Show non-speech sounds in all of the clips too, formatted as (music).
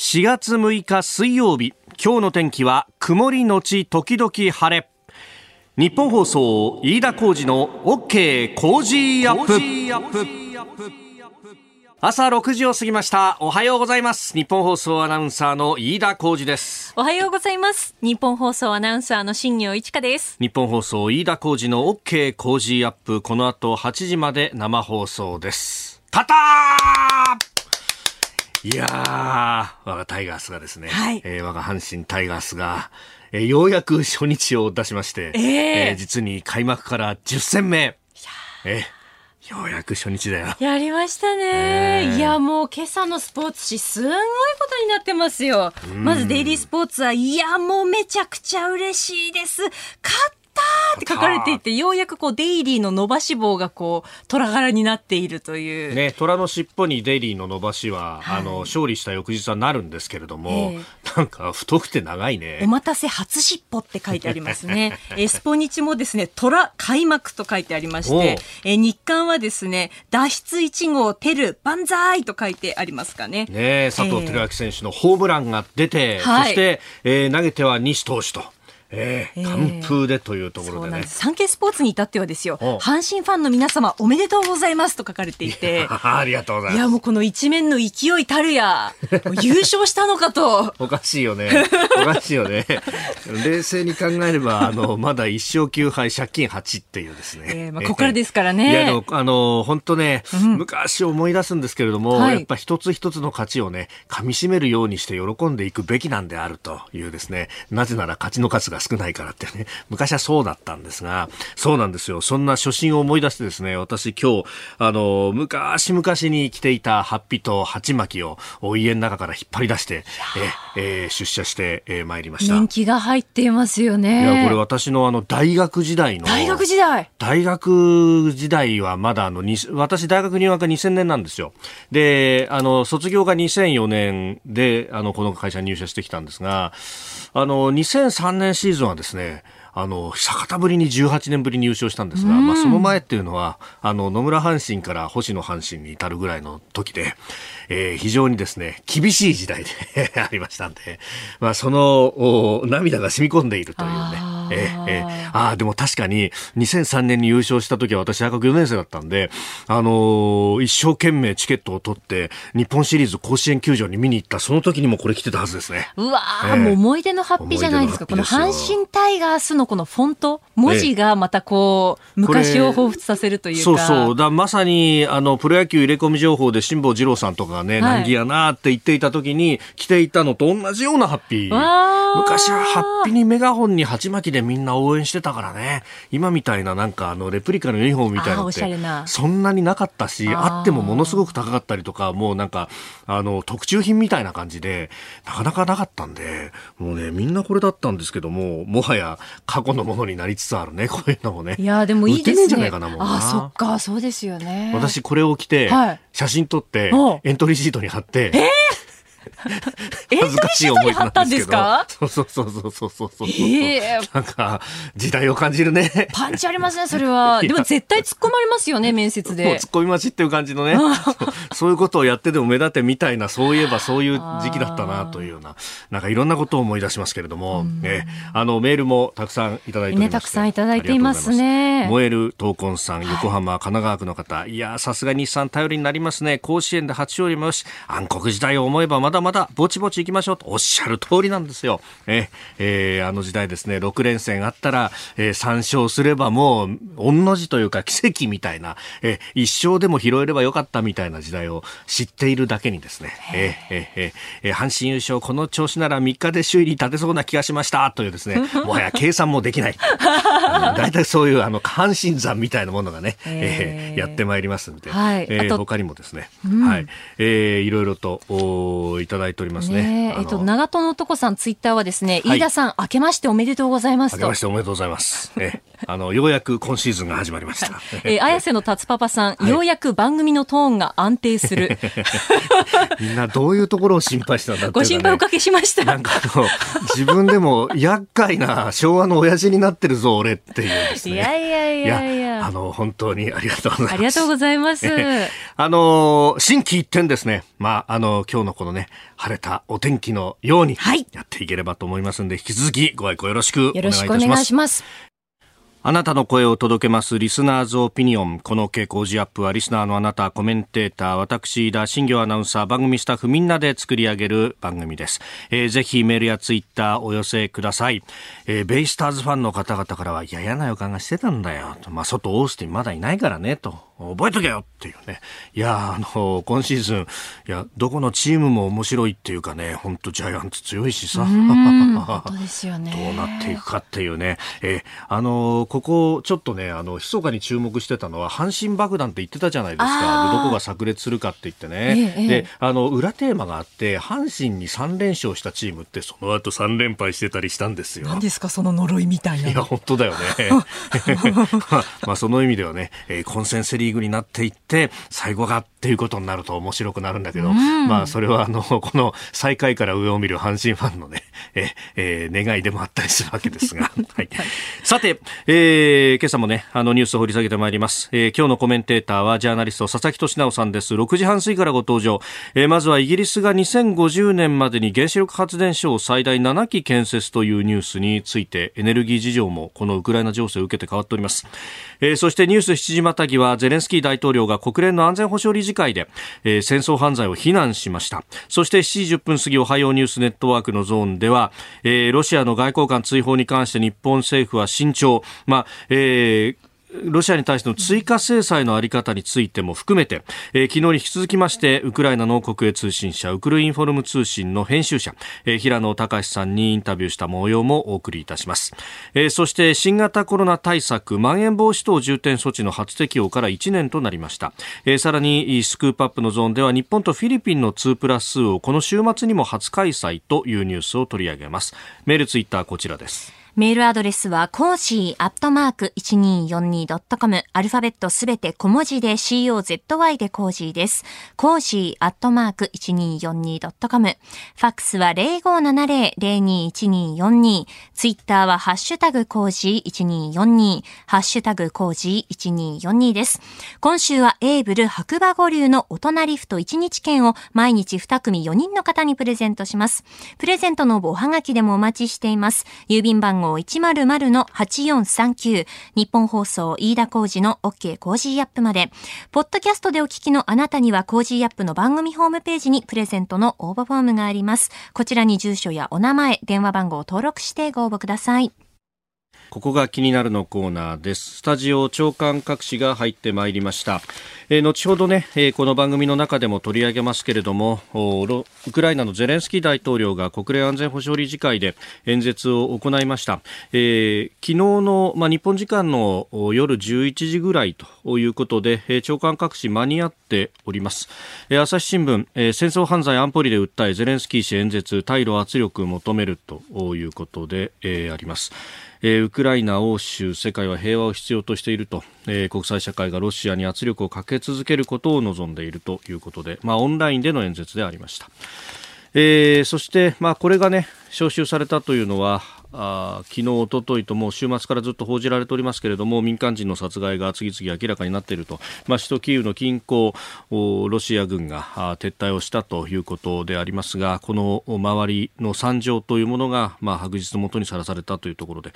4月6日水曜日。今日の天気は曇りのち時々晴れ。日本放送飯田浩二の OK 工事アップ。朝6時を過ぎました。おはようございます。日本放送アナウンサーの飯田浩二です。おはようございます。日本放送アナウンサーの新業一華です。日本放送飯田浩二の OK 工事アップ。この後8時まで生放送です。たたいやー我がタイガースがですね、はい。えー我が阪神タイガースが、えーようやく初日を出しまして、えー実に開幕から10戦目。えー。ようやく初日だよ。やりましたね、ええ。いやもう今朝のスポーツ紙すごいことになってますよ。まずデイリースポーツはいやもうめちゃくちゃ嬉しいです。勝ったーって書かれていてようやくこうデイリーの伸ばし棒がこう虎柄になっているという、ね、虎の尻尾にデイリーの伸ばしは、はい。あの勝利した翌日はなるんですけれども、えなんか太くて長いね。お待たせ初尻尾って書いてありますね。(laughs) えースポニチもですね、虎開幕と書いてありまして、えー日刊はですね、脱出1号テル万歳と書いてありますかね。ね佐藤輝明選手のホームランが出て、はい。そして、えー投げては西投手と、えーえー完封でというところでねそうなんで。す。サンケイスポーツに至ってはですよ、お阪神ファンの皆様おめでとうございますと書かれていて、(laughs) ありがとうございいやます。もうこの一面の勢いたるや、優勝したのかと。(laughs) おかしいよね。おかしいよね。(laughs) 冷静に考えれば、あの、まだ一勝9敗、借金8っていうですね。えーまあここからですからねいや、でも、あの、本当ね、ん昔思い出すんですけれども、はいやっぱ一つ一つの勝ちをね、噛み締めるようにして喜んでいくべきなんであるというですね、なぜなら勝ちの数が少ないからってね、(laughs) 昔はそうだったんですが、そうなんですよ。そんな初心を思い出してですね、私今日、あの、昔々に着ていたハッピと鉢巻きを家の中から引っ張り出して、ええー出社して、えー参りました。人気が入っていますよいね。や、これ私のあの、大学時代の。大学時代。大学時代はまだあの、に私大学入学が2000年なんですよ。で、あの、卒業が2004年で、あの、この会社に入社してきたんですが、あの、2003年シーズンはですね、あの、久方ぶりに18年ぶりに優勝したんですが、まあ、その前っていうのは、あの、野村阪神から星野阪神に至るぐらいの時で、えー非常にですね、厳しい時代で (laughs) ありましたんで、まあ、その、お涙が染み込んでいるというね。えーえーああ、でも確かに2003年に優勝した時は私大学4年生だったんで、あのー一生懸命チケットを取って日本シリーズ甲子園球場に見に行ったその時にもこれ来てたはずですね。うわー、ええもう思い出のハッピーじゃないですか。この阪神タイガースのこのフォント、文字がまたこう、これ昔を彷彿させるというか。そうそう。だまさに、あの、プロ野球入れ込み情報で辛坊二郎さんとかがね、はい難儀やなって言っていた時に着ていたのと同じようなハッピー。昔はハッピーにメガホンに鉢巻きでみんな応援してたからね。今みたいななんかあの、レプリカのユニフォームみたいなのって、そんなになかったし、あってもものすごく高かったりとか、もうなんか、あの、特注品みたいな感じで、なかなかなかったんで、もうね、みんなこれだったんですけども、もはや過去のものになりつつあるね、(laughs) こういうのもね。いやーでもいいですね。売ってねえんじゃないかなもうなあーそっか、そうですよね。私これを着て、はい写真撮ってエントリーリシートに貼って、えートリーシートに貼ったんですか？そうそうそうそうそうそうそう。ええなんか時代を感じるね。パンチありますね、それは。でも絶対突っ込まれますよね、面接で。突っ。込み待ちっていう感じのね。そう。そういうことをやってでも目立てみたいなそういえばそういう時期だったなというような。なんかいろんなことを思い出しますけれども、えあのメールもたくさんいただいておりまして。ねたくさんいただいています。ね燃える闘魂さん横浜、神奈川区の方。いやーさすが日産頼りになりますね。甲子園で初勝利もよし暗黒時代を思えばまだまだぼちぼち行きましょうと。おっしゃる通りなんですよ。ええーあの時代ですね。6連戦あったら、えー、3勝すればもう御の字というか奇跡みたいな、えー、1勝でも拾えればよかったみたいな時代を知っているだけにですね、えー。えーえ阪神優勝この調子なら3日で首位に立てそうな気がしましたというですね。(laughs) もはや計算もできない。大体そういうあの阪神山みたいなものがね、ええーーやってまいりますので、はい。えー他にもですね、はい。えーいろいろとおいただいておりますね。ええっと、長門の男さん、ツイッターはですね、はい飯田さん、明けましておめでとうございますと明けまし。ておめでとうございます。えーあのようやく今シーズンが始まりました。えー、綾瀬の達パパさん、いようやく番組のトーンが安定する。(laughs) みんなどういうところを心配したんだね、ご心配おかけしました。なんかあの、自分でも厄介な昭和の親父になってるぞ、俺っていうですね。いやいやいやいやあの、本当にありがとうございます。ありがとうございます。あの、新規一点ですね。まあ、あの、今日のこのね、晴れたお天気のように、はいやっていければと思いますんで、引き続きご愛顧よろしくお願いいよろしくおたします願いし。ます。あなたの声を届けますリスナーズオピニオン。この傾向時アップはリスナーのあなた、コメンテーター、私、田新行アナウンサー、番組スタッフみんなで作り上げる番組です。えーぜひメールやツイッターお寄せください。えーベイスターズファンの方々からは、いや、嫌な予感がしてたんだよ。とまあ、外オースティンまだいないからね、と。覚えとけよっていうね。いや、あの、今シーズン、いや、どこのチームも面白いっていうかね、本当ジャイアンツ強いしさ。うん本当ですよね。(laughs) どうなっていくかっていうね、えーあのーここちょっとね、あの、密かに注目してたのは、阪神爆弾って言ってたじゃないですか。どこが炸裂するかって言ってね。ええで、あの、裏テーマがあって、阪神に3連勝したチームって、その後3連敗してたりしたんですよ。何ですかその呪いみたいないや、本当だよね。まあ、まあ、その意味ではね、えー混戦セリーグになっていって、最後がっていうことになると面白くなるんだけど、まあ、それはあの、(laughs) この最下位から上を見る阪神ファンのね、えーえー願いでもあったりするわけですが。はい。さて、えー今朝もね、あの、ニュースを掘り下げてまいります。えー今日のコメンテーターは、ジャーナリスト、佐々木俊直さんです。6時半過ぎからご登場。えーまずはイギリスが2050年までに原子力発電所を最大7基建設というニュースについて、エネルギー事情もこのウクライナ情勢を受けて変わっております。えーそしてニュース7時またぎは、ゼレンスキー大統領が国連の安全保障理事会で、えー戦争犯罪を非難しました。そして7時10分過ぎ、おはようニュースネットワークのゾーンでは、えーロシアの外交官追放に関して日本政府は慎重。まあ、えーロシアに対しての追加制裁のあり方についても含めて、えー昨日に引き続きまして、ウクライナの国営通信社、ウクルインフォルム通信の編集者、えー平野隆さんにインタビューした模様もお送りいたします。えーそして、新型コロナ対策、まん延防止等重点措置の初適用から1年となりました。えーさらに、スクープアップのゾーンでは、日本とフィリピンの2プラスをこの週末にも初開催というニュースを取り上げます。メール、ツイッターこちらです。メールアドレスは、コージーアットマーク 1242.com。アルファベットすべて小文字で COZY でコージーです。コージーアットマーク 1242.com。ファックスは0570-021242。ツイッターはハッシュタグコージー1242。ハッシュタグコージー1242です。今週はエーブル白馬五竜の大人リフト1日券を毎日2組4人の方にプレゼントします。プレゼントの応募おはがきでもお待ちしています。郵便番号100-8439ニッポン放送飯田浩司の OK コージーアップまで。ポッドキャストでお聞きのあなたにはコージーアップの番組ホームページにプレゼントの応募フォームがあります。こちらに住所やお名前、電話番号を登録してご応募ください。ここが気になるのコーナーです。スタジオ朝刊各紙が入ってまいりました。えー後ほどね、えーこの番組の中でも取り上げますけれども、ウクライナのゼレンスキー大統領が国連安全保障理事会で演説を行いました。えー昨日の、まあ、日本時間の夜11時ぐらいということで、えー長官各紙間に合っております。えー朝日新聞、えー戦争犯罪安保理で訴えゼレンスキー氏演説、対ロ圧力求めるということで、えーあります。えーウクライナ、欧州、世界は平和を必要としていると、えー国際社会がロシアに圧力をかけ続けることを望んでいるということで、まあ、オンラインでの演説でありました。えーそして、まあ、これがね、招集されたというのは、あ昨日、おとといともう週末からずっと報じられておりますけれども民間人の殺害が次々明らかになっていると、まあ、首都キーウの近郊おロシア軍が撤退をしたということでありますがこの周りの惨状というものが、まあ、白日のもとにさらされたというところで、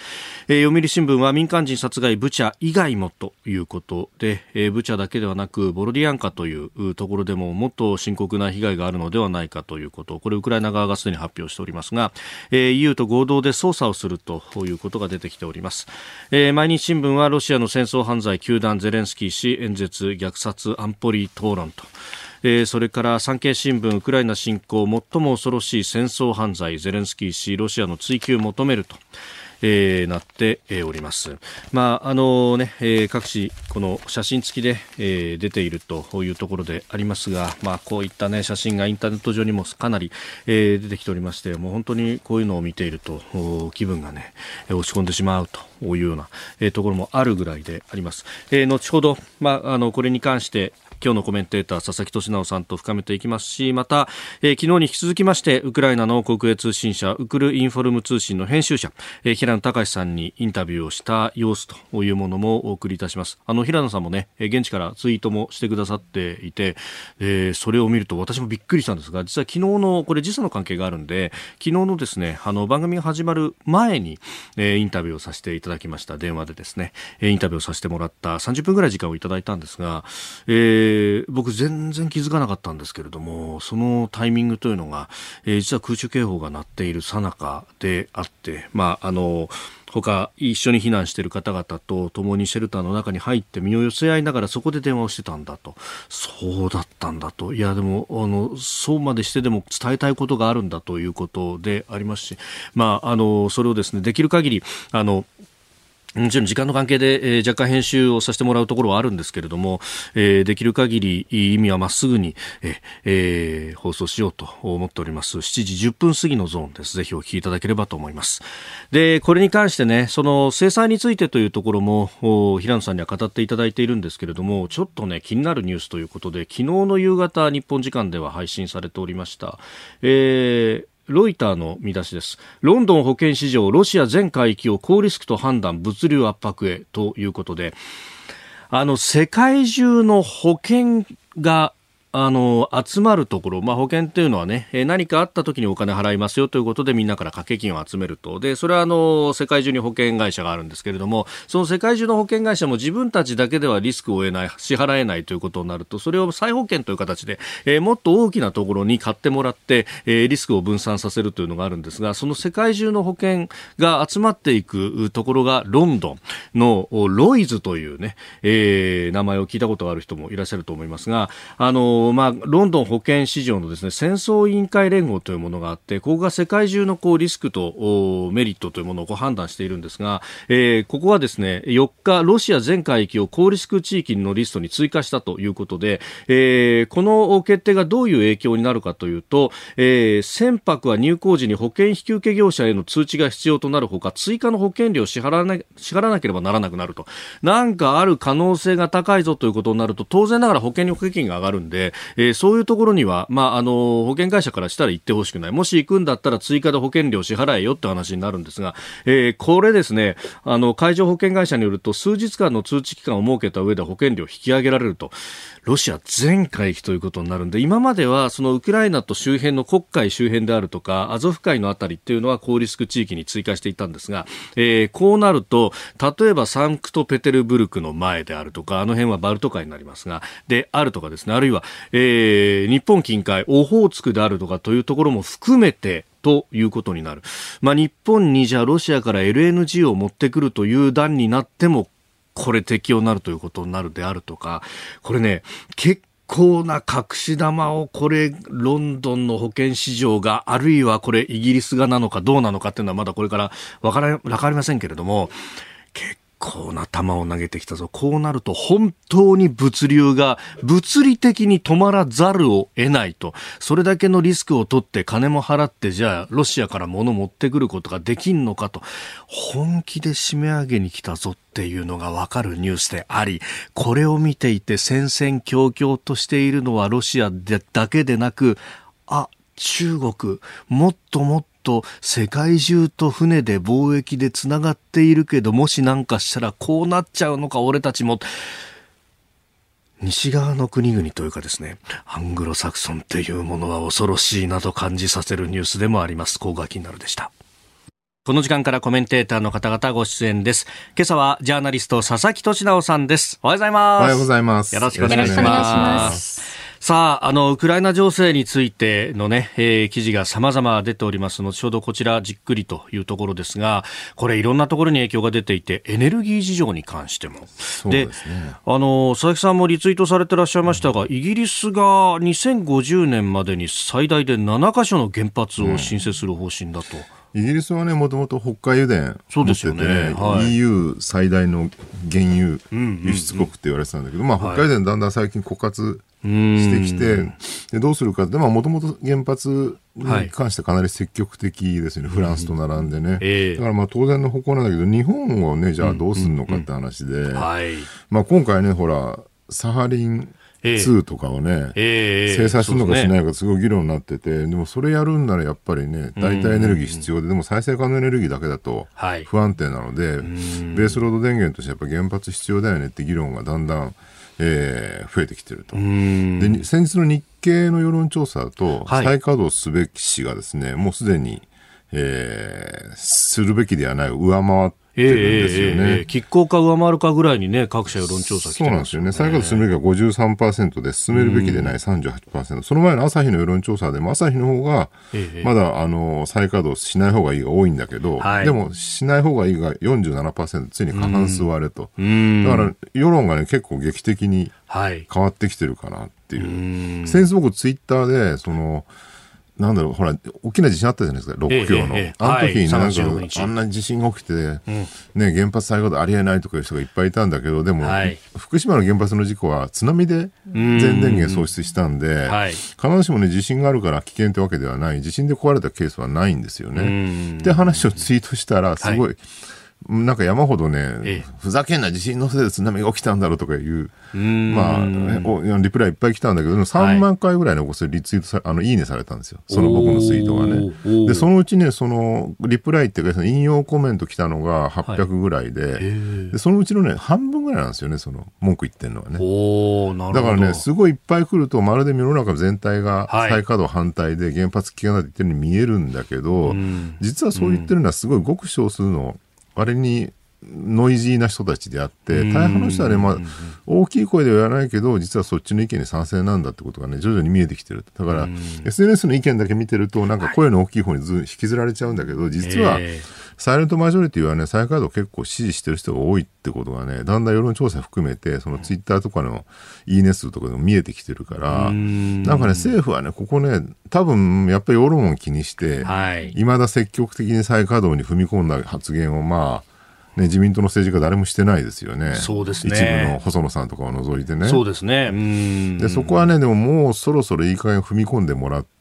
えー読売新聞は民間人殺害ブチャ以外もということで、えーブチャだけではなくボロディアンカといううところでももっと深刻な被害があるのではないかということ。これウクライナ側がすでに発表しておりますが、えー EU と合同で捜査をするということが出てきております、えー毎日新聞はロシアの戦争犯罪球団ゼレンスキー氏演説虐殺安保理討論と。えそれから産経新聞ウクライナ侵攻最も恐ろしい戦争犯罪ゼレンスキー氏ロシアの追及を求めると。えーなっております。まああのね、えー各紙この写真付きで、えー出ているというところでありますが、まあこういったね写真がインターネット上にもかなり、えー出てきておりまして、もう本当にこういうのを見ていると気分がね落ち込んでしまうというような、えーところもあるぐらいであります。えー後ほどまああのこれに関して今日のコメンテーター佐々木俊直さんと深めていきますしまた、えー、昨日に引き続きましてウクライナの国営通信社ウクルインフォルム通信の編集者、えー、平野隆さんにインタビューをした様子というものもお送りいたします。あの平野さんもね現地からツイートもしてくださっていて、えー、それを見ると私もびっくりしたんですが実は昨日のこれ時差の関係があるんで昨日のですねあの番組が始まる前に、えー、インタビューをさせていただきました。電話でですねインタビューをさせてもらった30分ぐらい時間をいただいたんですが、えー、僕全然気づかなかったんですけれどもそのタイミングというのが、えー、実は空中警報が鳴っている最中であって、まあ、あの他一緒に避難している方々と共にシェルターの中に入って身を寄せ合いながらそこで電話をしてたんだと。そうだったんだと。いやでもあのそうまでしてでも伝えたいことがあるんだということでありますし、まあ、あのそれをですねできる限りあのもちろん時間の関係で、えー、若干編集をさせてもらうところはあるんですけれども、えー、できる限り意味はまっすぐに、えー、放送しようと思っております。7時10分過ぎのゾーンです。ぜひお聞きいただければと思います。で、これに関してね、その制裁についてというところも、平野さんには語っていただいているんですけれども、ちょっとね、気になるニュースということで、昨日の夕方、日本時間では配信されておりました。えーロイターの見出しです。ロンドン保健市場、ロシア全海域を高リスクと判断、物流圧迫へということで、あの、世界中の保険があの、集まるところ、まあ、保険っていうのはね、え何かあった時にお金払いますよということでみんなから掛け金を集めると。で、それはあの、世界中に保険会社があるんですけれども、その世界中の保険会社も自分たちだけではリスクを得ない、支払えないということになると、それを再保険という形で、えー、もっと大きなところに買ってもらって、えー、リスクを分散させるというのがあるんですが、その世界中の保険が集まっていくところがロンドンのロイズというね、えー、名前を聞いたことがある人もいらっしゃると思いますが、あのまあ、ロンドン保険市場のですね戦争委員会連合というものがあってここが世界中のこうリスクとメリットというものをこう判断しているんですが、えー、ここはですね4日ロシア全海域を高リスク地域のリストに追加したということで、えー、この決定がどういう影響になるかというと、えー、船舶は入港時に保険引受業者への通知が必要となるほか追加の保険料を支払わな支払わなければならなくなると。なんかある可能性が高いぞということになると当然ながら保険料金が上がるんで、えー、そういうところには、まあ、あの保険会社からしたら行ってほしくない。もし行くんだったら追加で保険料支払えよって話になるんですが、えー、これですねあの海上保険会社によると数日間の通知期間を設けた上で保険料を引き上げられると。ロシア全海域ということになるんで今まではそのウクライナと周辺の黒海周辺であるとかアゾフ海のあたりっていうのは高リスク地域に追加していたんですが、えー、こうなると例えばサンクトペテルブルクの前であるとかあの辺はバルト海になりますがであるとかですね。あるいは、えー、日本近海オホーツクであるとかというところも含めてということになる。まあ、日本にじゃあロシアから LNG を持ってくるという段になってもこれ適用になるということになるであるとか、これね、結構な隠し玉をこれ、ロンドンの保険市場が、あるいはこれイギリスがなのかどうなのかっていうのはまだこれからわから、わかりませんけれども、構な球を投げてきたぞ。こうなると本当に物流が物理的に止まらざるを得ないと。それだけのリスクを取って金も払ってじゃあロシアから物持ってくることができんのかと。本気で締め上げに来たぞっていうのがわかるニュースであり、これを見ていて戦々恐々としているのはロシアだけでなく、あ、中国、もっともっと世界中と船で貿易でつながっているけどもし何かしたらこうなっちゃうのか俺たちも西側の国々というかですねアングロサクソンっていうものは恐ろしいなと感じさせるニュースでもあります高画キナルでしたこの時間からコメンテーターの方々ご出演です。今朝はジャーナリスト佐々木俊直さんです。おはようございます。おはようございます。よろしくお願いします。さあ、あの、ウクライナ情勢についてのね、えー、記事が様々出ております。後ほどこちらじっくりというところですが、これいろんなところに影響が出ていて、エネルギー事情に関しても。で、ね、あの、佐々木さんもリツイートされてらっしゃいましたが、イギリスが2050年までに最大で7カ所の原発を新設する方針だと。うんイギリスはね、もともと北海油田持ってて、ねはい、EU 最大の原油輸出国って言われてたんだけど、まあ、北海油田だんだん最近枯渇してきて、でどうするかって、もともと原発に関してかなり積極的ですよね、はい、フランスと並んでね。だからまあ当然の方向なんだけど、日本をね、じゃあどうするのかって話で、まあ今回ね、ほら、サハリン2とかをね、えー、制裁するのかしないかすごい議論になってて、でもそれやるんならやっぱりね、代替エネルギー必要で、でも再生可能エネルギーだけだと不安定なので、ベースロード電源としてやっぱ原発必要だよねって議論がだんだん、えー、増えてきてると。で、先日の日経の世論調査だと、再稼働すべき氏がですね、もうすでに、えー、するべきではない、上回ってってるんですよね。えーえー、拮抗か上回るかぐらいにね、各社世論調査ね、そうなんですよね。再稼働するべきは53%で、進めるべきでない38%。その前の朝日の世論調査でも、朝日の方が、まだ、あの、再稼働しない方がいいが多いんだけど、はい、でも、しない方がいいが47%、ついに過半数割れと。だから、世論がね、結構劇的に変わってきてるかなっていう。はい、先日僕、ツイッターで、その、なんだろう、ほら、大きな地震あったじゃないですか、6強の。あの時になんか、あんな地震が起きて、ね、原発再稼働ありえないとかいう人がいっぱいいたんだけど、でも、福島の原発の事故は津波で全電源喪失したんで、必ずしもね、地震があるから危険ってわけではない、地震で壊れたケースはないんですよね。って話をツイートしたら、すごい、なんか山ほどね、ふざけんな地震のせいで津波が起きたんだろうとかいう、まあ、リプライいっぱい来たんだけど、3万回ぐらいのリツイートさ、あの、いいねされたんですよ。その僕のツイートがね。で、そのうちね、その、リプライっていうか、引用コメント来たのが800ぐらいで、はい、でそのうちのね、半分ぐらいなんですよね、その、文句言ってんのはね。だからね、すごいいっぱい来ると、まるで世の中全体が再稼働反対で原発危険だって言ってるように見えるんだけど、実はそう言ってるのはすごいごく少数の割にノイジーな人たちであって、大半の人はね、まあ、大きい声では言わないけど、実はそっちの意見に賛成なんだってことがね、徐々に見えてきてる。だから、SNS の意見だけ見てると、なんか声の大きい方にず引きずられちゃうんだけど、実は、サイレントマジョリティはね、再稼働結構支持してる人が多いってことがね、だんだん世論調査含めて、そのツイッターとかのいいね数とかでも見えてきてるから、なんかね、政府はね、ここね、多分やっぱり世論を気にして、はい、未だ積極的に再稼働に踏み込んだ発言をまあ、ね、自民党の政治家誰もしてないですよね。そうですね。一部の細野さんとかを除いてね。そうですね。で、そこはね、でももうそろそろいい加減踏み込んでもらって、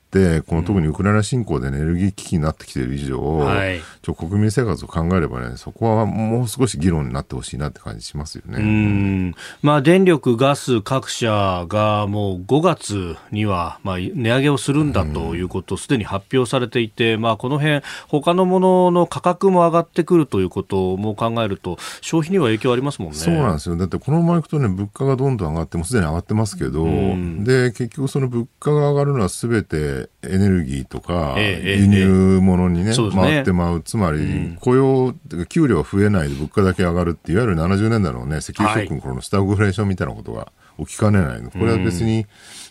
この特にウクライナ侵攻で、ね、エネルギー危機になってきている以上、はい、ちょ国民生活を考えればね、そこはもう少し議論になってほしいなって感じしますよね。うんまあ、電力、ガス各社がもう5月にはまあ値上げをするんだということをすでに発表されていて、まあ、この辺他のものの価格も上がってくるということも考えると、消費には影響ありますもんね。そうなんですよ。だってこのままいくとね、物価がどんどん上がって、もすでに上がってますけど、で、結局その物価が上がるのはすべてエネルギーとか、輸入物にね、回ってまう。つまり、雇用、給料増えないで物価だけ上がるって、いわゆる70年代のね、石油ショックの頃のスタグフレーションみたいなことが起きかねないの。これは別に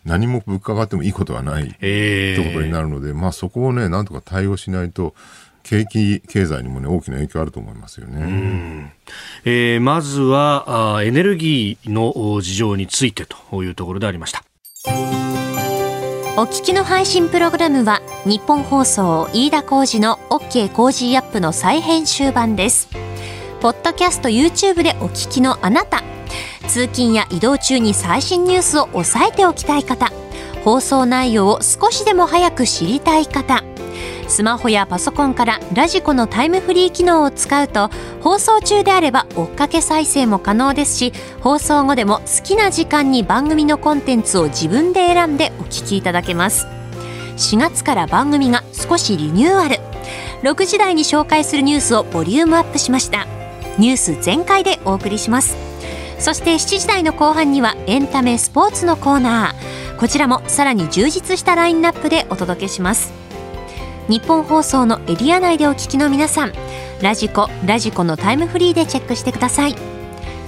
何も物価上がってもいいことはないってことになるので、まあそこをね、なんとか対応しないと、景気経済にもね大きな影響あると思いますよね。えー、まずはあエネルギーの事情についてというところでありました。お聞きの配信プログラムはニッポン放送飯田浩司の OK コージーアップの再編集版です。ポッドキャスト YouTube でお聞きのあなた、通勤や移動中に最新ニュースを押さえておきたい方、放送内容を少しでも早く知りたい方、スマホやパソコンからラジコのタイムフリー機能を使うと放送中であれば追っかけ再生も可能ですし放送後でも好きな時間に番組のコンテンツを自分で選んでお聞きいただけます。4月から番組が少しリニューアル。6時台に紹介するニュースをボリュームアップしました。ニュース全開でお送りします。そして7時台の後半にはエンタメスポーツのコーナー。こちらもさらに充実したラインナップでお届けします。日本放送のエリア内でお聞きの皆さんラジコラジコのタイムフリーでチェックしてください。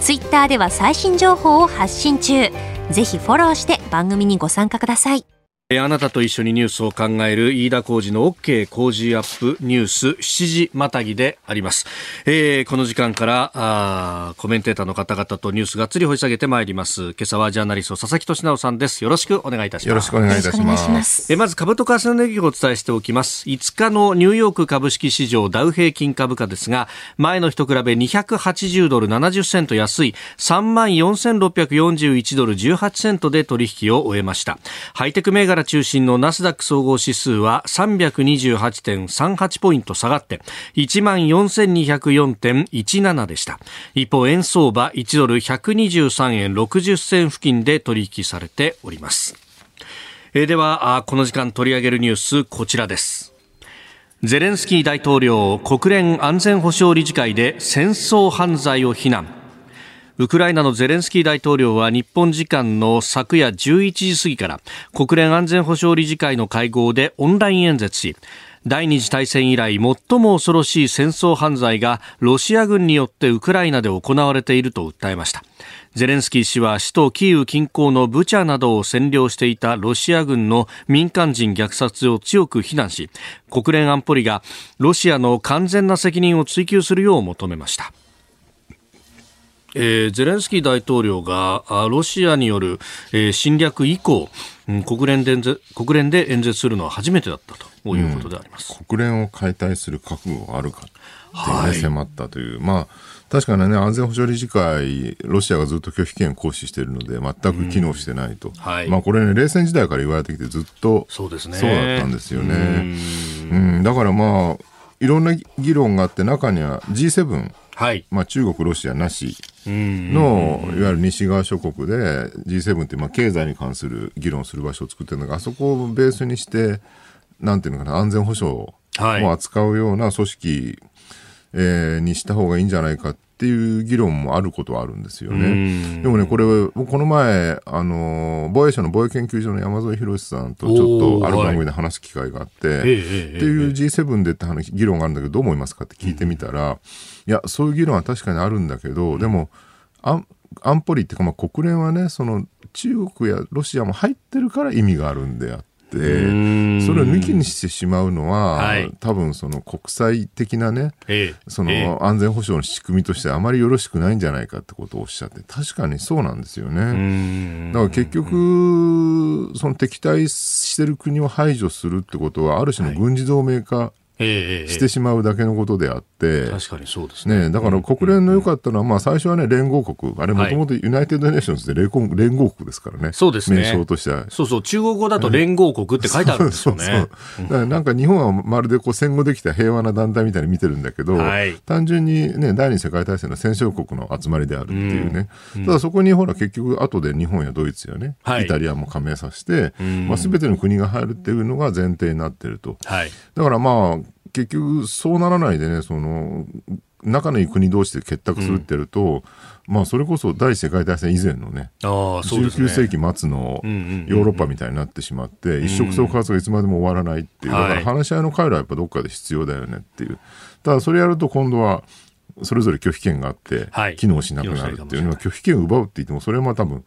ツイッターでは最新情報を発信中。ぜひフォローして番組にご参加ください。あなたと一緒にニュースを考える飯田浩二の OK 工事アップニュース7時またぎであります。えー、この時間からあコメンテーターの方々とニュースがっつり掘り下げてまいります。今朝はジャーナリスト佐々木俊直さんです。よろしくお願いいたします。よろしくお願いいたします。えまず株と為替の値動きをお伝えしておきます。5日のニューヨーク株式市場ダウ平均株価ですが、前の日と比べ280ドル70セント安い3万4641ドル18セントで取引を終えました。ハイテク銘柄柄中心のナスダック総合指数は328.38ポイント下がって14,204.17でした。一方円相場1ドル123円60銭付近で取引されております。えではこの時間取り上げるニュースこちらです。ゼレンスキー大統領国連安全保障理事会で戦争犯罪を非難。ウクライナのゼレンスキー大統領は日本時間の昨夜11時過ぎから国連安全保障理事会の会合でオンライン演説し第二次大戦以来最も恐ろしい戦争犯罪がロシア軍によってウクライナで行われていると訴えました。ゼレンスキー氏は首都キーウ近郊のブチャなどを占領していたロシア軍の民間人虐殺を強く非難し国連安保理がロシアの完全な責任を追及するよう求めました。えー、ゼレンスキー大統領がロシアによる、えー、侵略以降、うん、国連で国連で演説するのは初めてだったということであります、うん、国連を解体する覚悟があるかって、ね、はい、迫ったという、まあ確かにね、安全保障理事会、ロシアがずっと拒否権を行使しているので、全く機能してないと、うん。はい、まあ、これね、冷戦時代から言われてきて、ずっとそうです、ね、そうだったんですよね。うん、だからまあ、いろんな議論があって、中には G7、はい。まあ、中国、ロシアなしの、いわゆる西側諸国で G7 ってまあ経済に関する議論する場所を作ってるのが、あそこをベースにして、なんていうのかな、安全保障を扱うような組織、はい、えー、にした方がいいんじゃないかっていう議論もあることはあるんですよね。でもね、これ、この前、あの、防衛省の防衛研究所の山添博さんとちょっとある番組で話す機会があって、はい、っていう G7 でって話、議論があるんだけど、どう思いますかって聞いてみたら、いや、そういう議論は確かにあるんだけど、でも、安保理っていうか、まあ、国連はね、その中国やロシアも入ってるから意味があるんであって、それを抜きにしてしまうのは、はい、多分その国際的なね、えその安全保障の仕組みとしてあまりよろしくないんじゃないかってことをおっしゃって、確かにそうなんですよね。だから結局、その敵対してる国を排除するってことは、ある種の軍事同盟化、はいしてしまうだけのことであって、確かにそうですね、ね、だから国連の良かったのは、まあ、最初はね、連合国、あれ、もともとユナイテッド・ネーションズで連合連合国ですからね、そうですね。名称としては。そうそう、中国語だと連合国って書いてあるんですよね。そうそう。そうなんか日本はまるでこう戦後できた平和な団体みたいに見てるんだけど、はい、単純に、ね、第二次世界大戦の戦勝国の集まりであるっていうね、うん、ただそこにほら、結局、後で日本やドイツやね、はい、イタリアも加盟させて、まあ、全ての国が入るっていうのが前提になってると。はい、だからまあ結局そうならないでねその仲のいい国同士で結託するってると、うん、まあそれこそ第一次世界大戦以前のねあそうね。19世紀末のヨーロッパみたいになってしまって、一触相関がいつまでも終わらないっていう、だから話し合いの回路はやっぱどっかで必要だよねっていう。ただそれやると今度はそれぞれ拒否権があって、機能しなくなるっていうのは拒否権を奪うって言ってもそれはまあ多分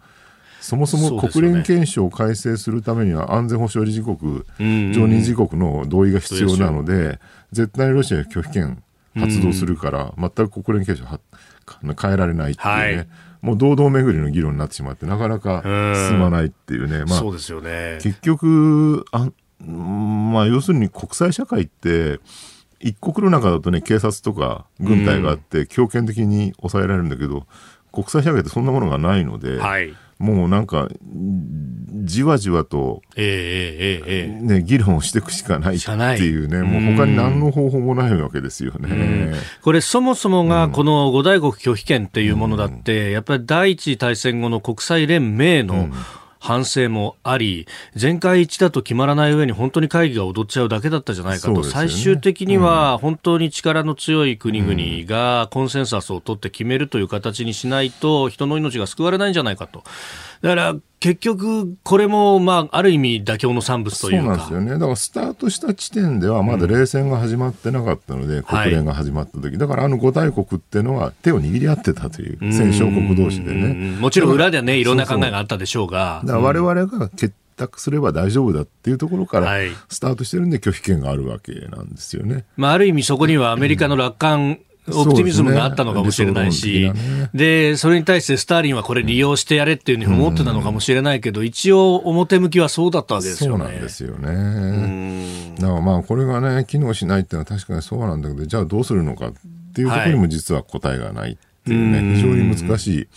そもそも国連憲章を改正するためには安全保障理事国、常任理事国の同意が必要なので、絶対にロシアが拒否権発動するから、全く国連憲章は変えられないっていうね。はい。もう堂々巡りの議論になってしまって、なかなか進まないっていうね。まあ、そうですよね。結局、あまあ、要するに国際社会って、一国の中だとね、警察とか軍隊があって、強権的に抑えられるんだけど、国際社会ってそんなものがないので、はい、もうなんか、じわじわと、ええええね、議論をしていくしかないっていうね、もう他に何の方法もないわけですよね。これ、そもそもがこの五大国拒否権っていうものだって、やっぱり第一次大戦後の国際連盟の、反省もあり、全会一致だと決まらない上に本当に会議が踊っちゃうだけだったじゃないかと、ね、最終的には本当に力の強い国々がコンセンサスを取って決めるという形にしないと、人の命が救われないんじゃないかと。だから結局、これも、まあ、ある意味、妥協の産物というか。そうなんですよね、だからスタートした地点では、まだ冷戦が始まってなかったので、うん、国連が始まった時、はい、だからあの五大国っていうのは、手を握り合ってたという、戦勝国同士でね。もちろん裏ではね、いろんな考えがあったでしょうが。だから我々が結託すれば大丈夫だっていうところからスタートしてるんで、拒否権があるわけなんですよね。まあ、ある意味、そこにはアメリカの楽観オプティミズムがあったのかもしれないし、で、ね、それに対してスターリンはこれ利用してやれっていうふうに思ってたのかもしれないけど、一応表向きはそうだったわけですよね。そうなんですよね。だからまあこれがね、機能しないっていうのは確かにそうなんだけど、じゃあどうするのかっていうところにも実は答えがない。っていうね、非常に難しい。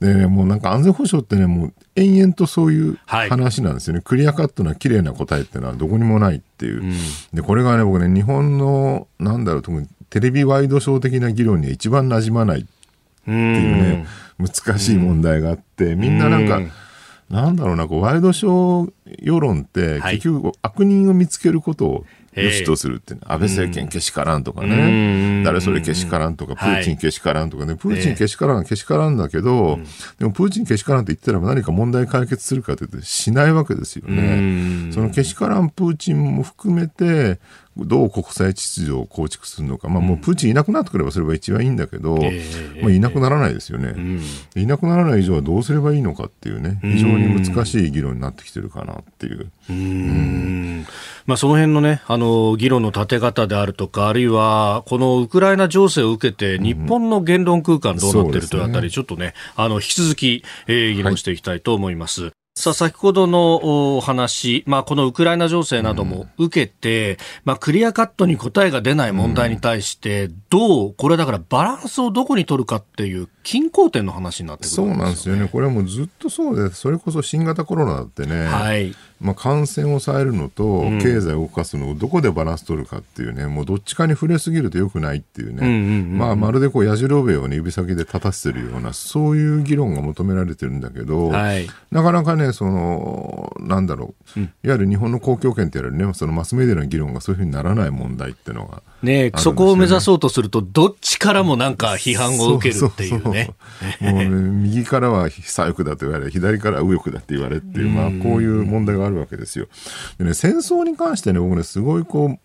でね、もうなんか安全保障ってね、もう延々とそういう話なんですよね。はい、クリアカットな綺麗な答えっていうのはどこにもないっていう。うん、で、これがね、僕ね、日本の、なんだろう、特にテレビワイドショー的な議論には一番馴染まない。っていうね、難しい問題があって、みんななんか、なんだろうな、こうワイドショー世論って、結局、悪人を見つけることを良しとするって、安倍政権けしからんとかね、誰それけしからんとか、プーチンけしからんとかね、プーチンけしからん、けしからんだけど、でもプーチンけしからんって言ったら何か問題解決するかって言ってしないわけですよね。そのけしからんプーチンも含めて、どう国際秩序を構築するのか、まあ、もうプーチンいなくなってくればそれは一番いいんだけど、まあ、いなくならないですよね、いなくならない以上はどうすればいいのかっていうね、非常に難しい議論になってきてるかなっていう。うん。まあ、その辺のね、あの、議論の立て方であるとか、あるいは、このウクライナ情勢を受けて、日本の言論空間どうなってるというあたり、ちょっとね、あの、引き続き、えー、議論していきたいと思います。はいさあ、先ほどのお話、まあ、このウクライナ情勢なども受けて、うん、まあ、クリアカットに答えが出ない問題に対して、どう、これだからバランスをどこに取るかっていう均衡点の話になってくる、ね、そうなんですよね。これはもうずっとそうで、それこそ新型コロナだってね、はい、まあ、感染を抑えるのと経済を動かすのをどこでバランス取るかっていうね、もうどっちかに触れすぎるとよくないっていうね、まあ、まるでこう矢印兵を、ね、指先で立たせてるようなそういう議論が求められてるんだけど、はい、なかなかねそのなんだろう、いわゆる日本の公共権って言われるねそのマスメディアの議論がそういうふうにならない問題っていうのがね、そこを目指そうとすると、どっちからもなんか批判を受けるっていうね。もうね、右からは左翼だと言われ、左から右翼だって言われっていう、まあ、こういう問題があるわけですよ。でね、戦争に関してね、僕ね、すごいこ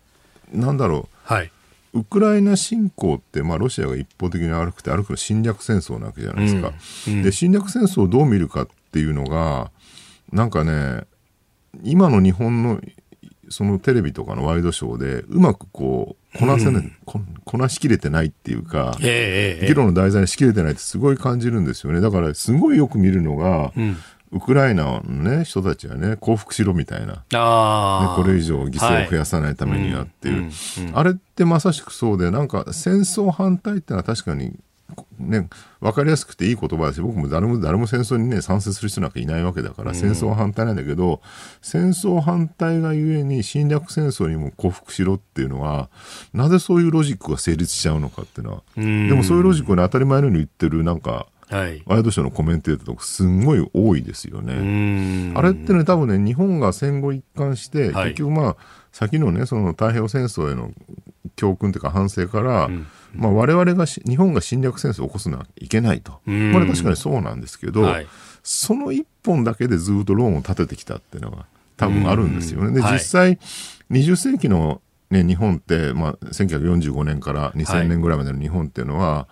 う、なんだろう。はい。ウクライナ侵攻って、まあ、ロシアが一方的に歩くて歩く侵略戦争なわけじゃないですか、うんうん、で侵略戦争をどう見るかっていうのがなんかね今の日本のそのテレビとかのワイドショーでうまくこうこなせない、うん、ここなしきれてないっていうか、えー、議論の題材にしきれてないってすごい感じるんですよね。だからすごいよく見るのが、うん、ウクライナの、ね、人たちはね降伏しろみたいな、ね、これ以上犠牲を増やさないためにはっていう、はいあれってまさしくそうでなんか戦争反対ってのは確かにね、分かりやすくていい言葉だし僕も誰も誰も戦争にね賛成する人なんかいないわけだから、戦争は反対なんだけど戦争反対がゆえに侵略戦争にも降伏しろっていうのはなぜそういうロジックが成立しちゃうのかっていうのは。でもそういうロジックを、ね、当たり前のように言ってるなんかはい、ワイドショーのコメンテーターとかすんごい多いですよね。あれってね多分ね日本が戦後一貫して、結局まあ先のねその太平洋戦争への教訓というか反省から、うん。まあ、我々が日本が侵略戦争を起こすのはいけないと、これ確かにそうなんですけど、はい、その一本だけでずっと論を立ててきたっていうのが多分あるんですよね。で、実際、20世紀の、ね、日本って、まあ、1945年から2000年ぐらいまでの日本っていうのは、は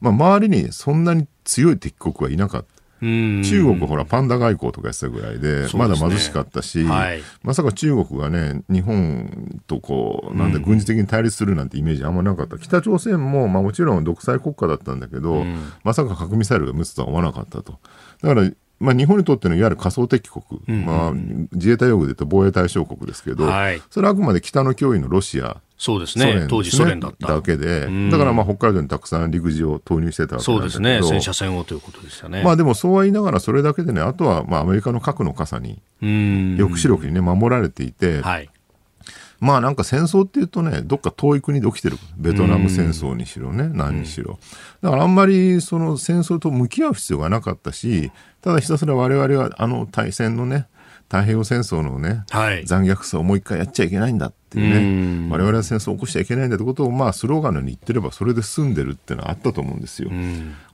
い、まあ、周りにそんなに強い敵国はいなかった。中国ほらパンダ外交とかやってたぐらいで、まだ貧しかったし、はい、まさか中国がね、日本とこう、なんで軍事的に対立するなんてイメージあんまなかった。北朝鮮も、まあもちろん独裁国家だったんだけど、まさか核ミサイルが撃つとは思わなかったと。だからまあ、日本にとってのいわゆる仮想敵国、うんうん、まあ、自衛隊用語で言うと防衛対象国ですけど、はい、それはあくまで北の脅威のロシア、そうですね、ね。当時ソ連だった。だけで、だからまあ北海道にたくさん陸自を投入してたわけなんですね、戦車戦をということでしたね。まあでもそうは言いながら、それだけでね、あとはまあアメリカの核の傘に、抑止力にね、守られていて、はい、まあなんか戦争っていうとね、どっか遠い国で起きてる。ベトナム戦争にしろね、何にしろ。だからあんまりその戦争と向き合う必要がなかったし、ただひたすら我々はあの大戦のね、太平洋戦争のね、はい、残虐さをもう一回やっちゃいけないんだっていうね、我々は戦争を起こしちゃいけないんだってことを、まあ、スローガンに言ってれば、それで済んでるっていうのはあったと思うんですよ。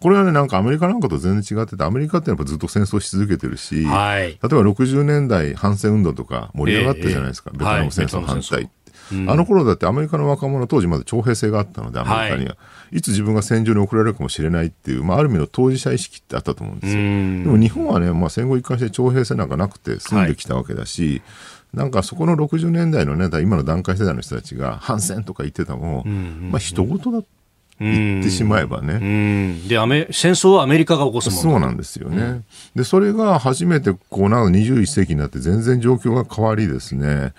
これはね、なんかアメリカなんかと全然違ってて、アメリカってやっぱずっと戦争し続けてるし、はい、例えば60年代反戦運動とか盛り上がったじゃないですか、えー、ベトナム戦争反対。あの頃だってアメリカの若者当時まだ徴兵制があったのでアメリカには、はい、いつ自分が戦場に送られるかもしれないっていう、まあ、ある意味の当事者意識ってあったと思うんですよ。でも日本はね、まあ、戦後一貫して徴兵制なんかなくて住んできたわけだし、はいなんかそこの60年代のね、今の段階世代の人たちが反戦とか言ってたも、まあ人事だ言ってしまえばね。でアメ、戦争はアメリカが起こすもの。そうなんですよね。うん、で、それが初めてこうな21世紀になって全然状況が変わりですね、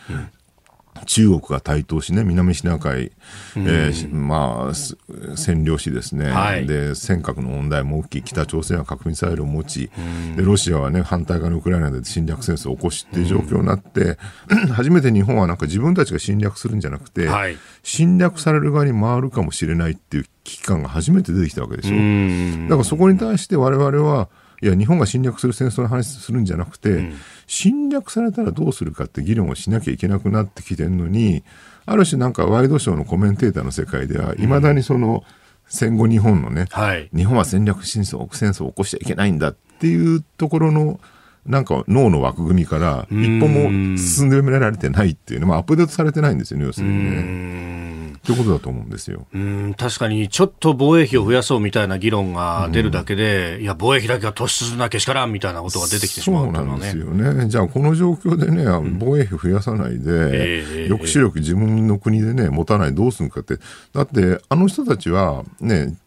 中国が台頭しね、南シナ海、えー、まあ、占領しですね、はい、で、尖閣の問題も大きい、北朝鮮は核ミサイルを持ち、で、ロシアはね、反対側のウクライナで侵略戦争を起こしっていう状況になって、(clears throat) 初めて日本はなんか自分たちが侵略するんじゃなくて、はい、侵略される側に回るかもしれないっていう危機感が初めて出てきたわけでしょ。だからそこに対して我々は、いや、日本が侵略する戦争の話するんじゃなくて、うん、侵略されたらどうするかって議論をしなきゃいけなくなってきてるのに、ある種なんかワイドショーのコメンテーターの世界では、いまだにその、戦後日本のね、はい、日本は戦略戦争を起こしちゃいけないんだっていうところのなんか脳の枠組みから一歩も進んでられてないっていうのもアップデートされてないんですよね、要するにね。ということだと思うんですよ。うん。確かにちょっと防衛費を増やそうみたいな議論が出るだけで、いや、防衛費だけは突出しなきゃしからんみたいなことが出てきてしまう、ね、そうなんですよね。じゃあ、この状況でね、防衛費増やさないで、抑止力自分の国でね、持たないどうするかって、だって、あの人たちはね、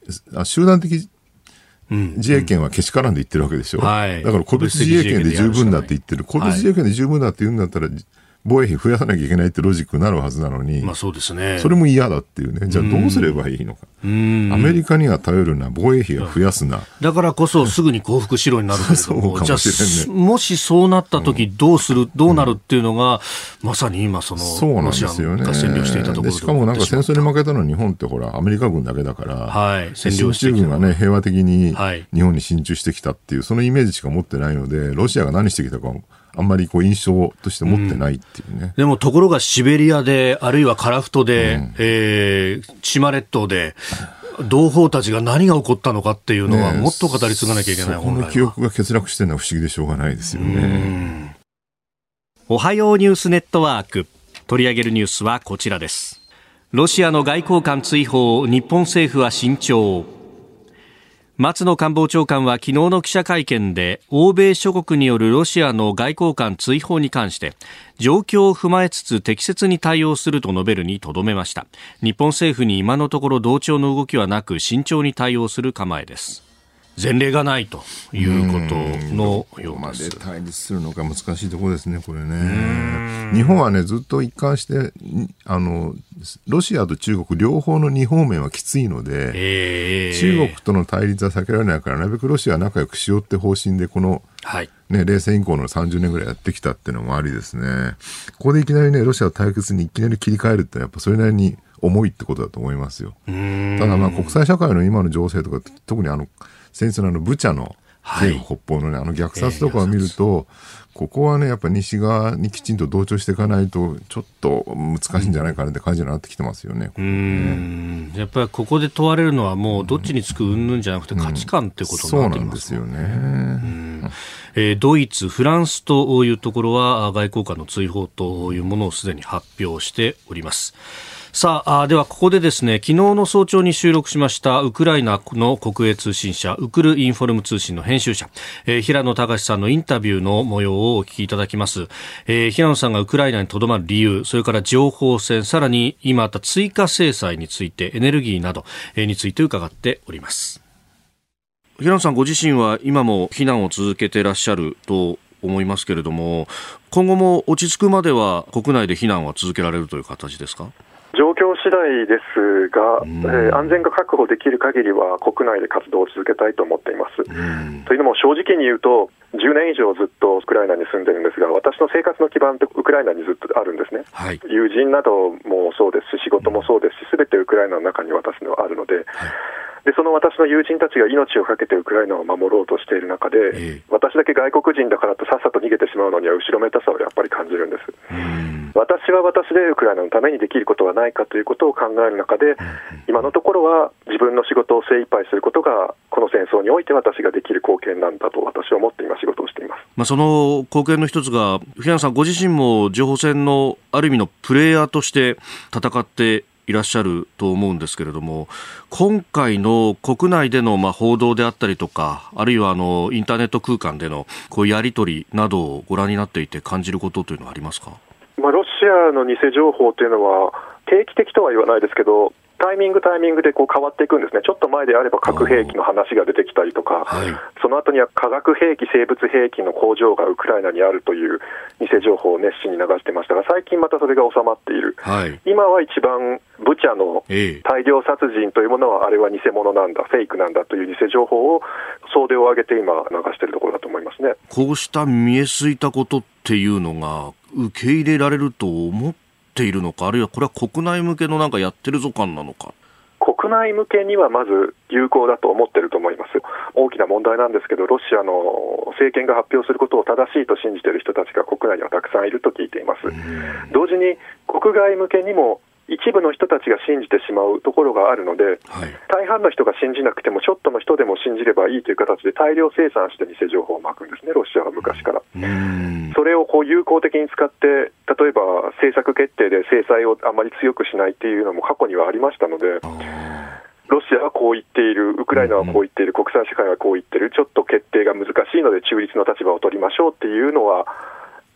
集団的自衛権はけしからんで言ってるわけでしょ、はい、だから個別自衛権で十分だって言ってる、個別自衛権で十分だって言うんだったら、防衛費増やさなきゃいけないってロジックになるはずなのに、まあそうですね、それも嫌だっていうね、じゃあどうすればいいのか、アメリカには頼るな、防衛費は増やすな、だからこそすぐに降伏しろになるけれども、(laughs) じゃあ、もしそうなった時どうする、どうなるっていうのが、まさに今、そのそうなんですよね、占領していたところしかもなんか戦争に負けたのは日本ってほら、アメリカ軍だけだから、はい、占領して軍がね、平和的に日本に進駐してきたっていう、そのイメージしか持ってないので、ロシアが何してきたかあんまりこう印象として持ってないっていうね、うん、でもところがシベリアで、あるいはカラフトで、うん、えー、島列島で、同胞たちが何が起こったのかっていうのは、もっと語り継がなきゃいけない、ね、この記憶が欠落してるのは不思議でしょうがないですよね。おはようニュースネットワーク。取り上げるニュースはこちらです。ロシアの外交官追放、日本政府は慎重。松野官房長官は昨日の記者会見で欧米諸国によるロシアの外交官追放に関して状況を踏まえつつ適切に対応すると述べるにとどめました。日本政府に今のところ同調の動きはなく慎重に対応する構えです。前例がないということのようです。で対立するのか難しいところですね、これね。日本はね、ずっと一貫して、あの、ロシアと中国両方の二方面はきついので、えー、中国との対立は避けられないから、なるべくロシアは仲良くしようって方針で、この、はいね、冷戦以降の30年ぐらいやってきたっていうのもありですね、ここでいきなりね、ロシアを対決にいきなり切り替えるってやっぱそれなりに重いってことだと思いますよ。ただまあ国際社会の今の情勢とか、特にあの、先日のあのブチャの西部北方のね、あの虐殺とかを見ると、ここはね、やっぱ西側にきちんと同調していかないと、ちょっと難しいんじゃないかなって感じになってきてますよね。うん、やっぱりここで問われるのは、もうどっちにつくうんぬんじゃなくて、価値観ってことになってますよね。うんえー、ドイツ、フランスというところは、外交官の追放というものをすでに発表しております。さあではここでですね昨日の早朝に収録しましたウクライナの国営通信社ウクルインフォルム通信の編集者、えー、平野隆さんのインタビューの模様をお聞きいただきます、えー、平野さんがウクライナにとどまる理由それから情報戦さらに今あった追加制裁についてエネルギーなど、えー、について伺っております。平野さんご自身は今も避難を続けていらっしゃると思いますけれども今後も落ち着くまでは国内で避難は続けられるという形ですか？次第ですが、えー、安全が確保できる限りは国内で活動を続けたいと思っています。というのも正直に言うと、10年以上ずっとウクライナに住んでるんですが、私の生活の基盤ってウクライナにずっとあるんですね。はい、友人などもそうですし、仕事もそうですし、すべてウクライナの中に私のあるので、はい。でその私の友人たちが命を懸けてウクライナを守ろうとしている中で、え私だけ外国人だからとさっさと逃げてしまうのには後ろめたさをやっぱり感じるんです。私は私でウクライナのためにできることはないかということを考える中で、今のところは自分の仕事を精一杯することが、この戦争において私ができる貢献なんだと私は思って今、仕事をしています、まあ、その貢献の一つが、平野さん、ご自身も情報戦のある意味のプレイヤーとして戦っていらっしゃると思うんですけれども、今回の国内でのまあ報道であったりとか、あるいはあのインターネット空間でのこうやり取りなどをご覧になっていて感じることというのはありますか、まあ、ロシアの偽情報というのは定期的とは言わないですけど、タイミングタイミングでこう変わっていくんですね、ちょっと前であれば核兵器の話が出てきたりとか、はい、その後には化学兵器、生物兵器の工場がウクライナにあるという偽情報を熱心に流してましたが、最近またそれが収まっている、はい、今は一番、ブチャの大量殺人というものは、あれは偽物なんだ、フェイクなんだという偽情報を総出を挙げて今、流しているところだと思いますね。こうした見えすいたことっていうのが、受け入れられると思っているのか、あるいはこれは国内向けのなんかやってるぞ感なのか。国内向けにはまず有効だと思ってると思います。大きな問題なんですけど、ロシアの政権が発表することを正しいと信じている人たちが国内にはたくさんいると聞いています。同時に国外向けにも一部の人たちが信じてしまうところがあるので、はい、大半の人が信じなくても、ちょっとの人でも信じればいいという形で大量生産して偽情報をまくんですね、ロシアは昔から。それをこう有効的に使って、例えば政策決定で制裁をあまり強くしないっていうのも過去にはありましたので。ロシアはこう言っている、ウクライナはこう言っている、国際社会はこう言っている、ちょっと決定が難しいので中立の立場を取りましょうっていうのは、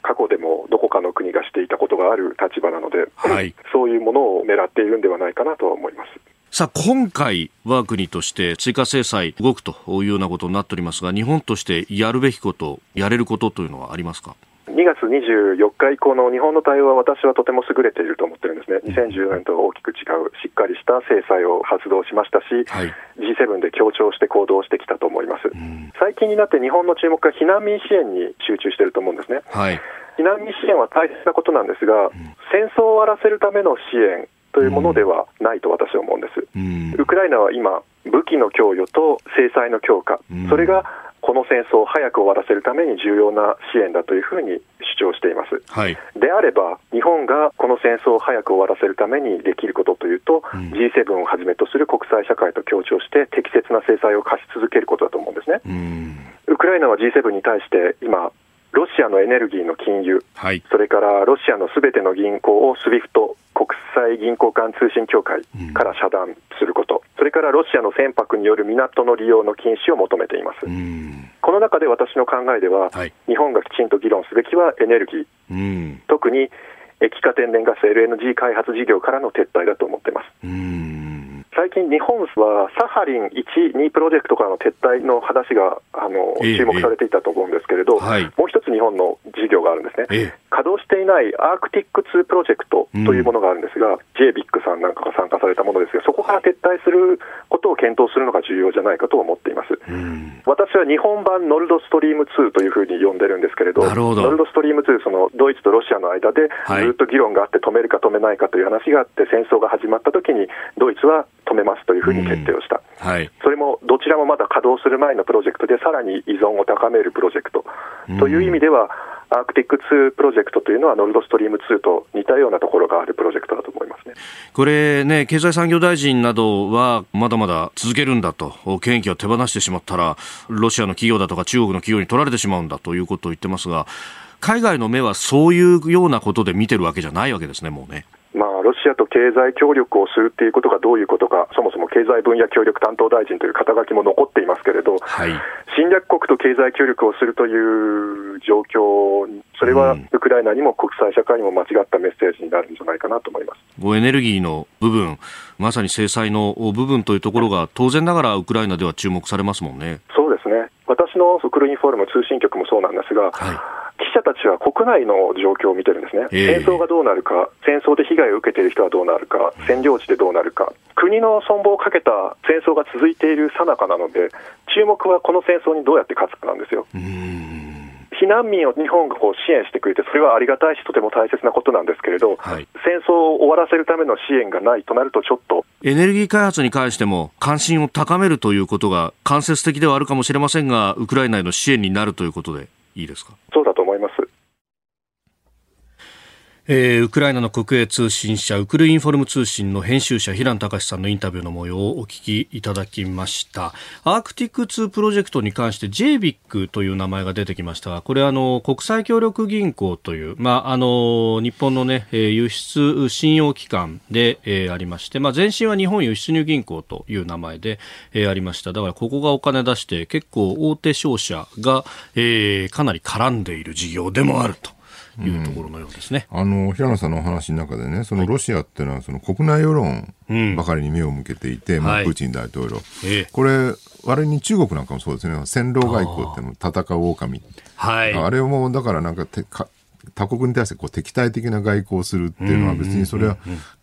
過去でもどこかの国がしていたことがある立場なので、はい、そういうものを狙っているんではないかなとは思います。さあ、今回、我が国として追加制裁動くというようなことになっておりますが、日本としてやるべきこと、やれることというのはありますか？2月24日以降の日本の対応は私はとても優れていると思ってるんですね、2014年と大きく違う、しっかりした制裁を発動しましたし、はい、G7 で協調して行動してきたと思います、うん、最近になって日本の注目が避難民支援に集中していると思うんですね。はい。避難民支援は大切なことなんですが、うん、戦争を終わらせるための支援というものではないと私は思うんです、うん、ウクライナは今、武器の供与と制裁の強化、うん、それがこの戦争を早く終わらせるために重要な支援だというふうに主張しています。はい、であれば、日本がこの戦争を早く終わらせるためにできることというと、うん、G7 をはじめとする国際社会と協調して適切な制裁を科し続けることだと思うんですね。ウクライナは G7 に対して今、ロシアのエネルギーの禁輸、はい、それからロシアのすべての銀行を SWIFT 国際銀行間通信協会から遮断すること、うん、それからロシアの船舶による港の利用の禁止を求めています。この中で私の考えでは、はい、日本がきちんと議論すべきはエネルギー、特に液化天然ガス LNG 開発事業からの撤退だと思っています。最近、日本はサハリン1、2プロジェクトからの撤退の話があの、注目されていたと思うんですけれど、はい、もう一つ日本の事業があるんですね、え稼働していないアークティック2プロジェクトというものがあるんですが、うん、JBIC さんなんかが参加されたものですが、そこから撤退することを検討するのが重要じゃないかと思っています。うん、私は日本版ノルドストリーム2というふうに呼んでるんですけれど、ど。ノルドストリーム2、そのドイツとロシアの間でずっと議論があって、止めるか止めないかという話があって、戦争が始まったときに、ドイツは止めますというふうに決定をした、うん。はい、それもどちらもまだ稼働する前のプロジェクトで、さらに依存を高めるプロジェクト、という意味では、アークティック2プロジェクトというのは、ノルドストリーム2と似たようなところがあるプロジェクトだと思いますね。これね、経済産業大臣などは、まだまだ続けるんだと、権益を手放してしまったら、ロシアの企業だとか中国の企業に取られてしまうんだということを言ってますが、海外の目はそういうようなことで見てるわけじゃないわけですね、もうね。まあ、ロシアと経済協力をするっていうことがどういうことか、そもそも経済分野協力担当大臣という肩書きも残っていますけれど、はい、侵略国と経済協力をするという状況、それはウクライナにも国際社会にも間違ったメッセージになるんじゃないかなと思いますエネルギーの部分、まさに制裁の部分というところが、当然ながらウクライナでは注目されますもんね。そうですね私のウクルインフォールム通信局もそうなんですが、はい。記者たちは国内の状況を見てるんですね、戦争がどうなるか、戦争で被害を受けている人はどうなるか、占領地でどうなるか、国の存亡をかけた戦争が続いているさなかなので、注目はこの戦争にどうやって勝つかなんですよ。避難民を日本がこう支援してくれて、それはありがたいし、とても大切なことなんですけれど、はい、戦争を終わらせるための支援がないとなると、ちょっとエネルギー開発に関しても、関心を高めるということが、間接的ではあるかもしれませんが、ウクライナへの支援になるということでいいですか？そうだと。えー、ウクライナの国営通信社ウクルインフォルム通信の編集者平野隆さんのインタビューの模様をお聞きいただきました。アークティック2プロジェクトに関して JBIC という名前が出てきましたがこれはあの国際協力銀行という、まあ、あの日本の、ね、輸出信用機関で、えー、ありまして、まあ、前身は日本輸出入銀行という名前で、えー、ありました。だからここがお金出して結構大手商社が、えー、かなり絡んでいる事業でもあると。いうところのようですね。あの平野さんのお話の中でね、そのロシアっていうのはその国内世論ばかりに目を向けていて、うん、まあ、プーチン大統領、はい、これ割に中国なんかもそうですね、戦狼外交っていうの戦う狼。はい。あれも、だからなんかてか、他国に対してこう敵対的な外交をするっていうのは別にそれは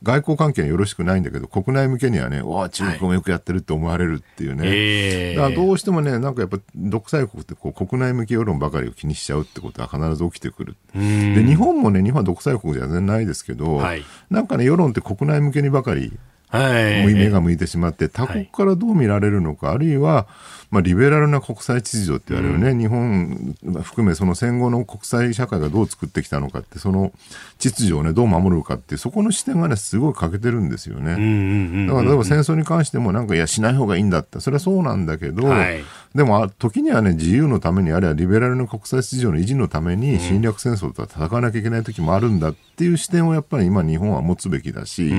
外交関係はよろしくないんだけど国内向けにはね、わあ、中国もよくやってるって思われるっていうね。だからどうしてもね、なんかやっぱ独裁国ってこう国内向け世論ばかりを気にしちゃうってことは必ず起きてくる。で、日本もね、日本は独裁国じゃ全然ないですけど、はい、なんかね、世論って国内向けにばかりはい、目が向いてしまって、他国からどう見られるのか、はい、あるいは、まあ、リベラルな国際秩序って言われるね、うん、日本含めその戦後の国際社会がどう作ってきたのかって、その秩序をね、どう守るかって、そこの視点がね、すごい欠けてるんですよね。だから例えば戦争に関しても、なんか、いや、しない方がいいんだって、それはそうなんだけど、はい、でも、時にはね、自由のために、あるいはリベラルな国際秩序の維持のために、侵略戦争と戦わなきゃいけない時もあるんだっていう視点をやっぱり今、日本は持つべきだし、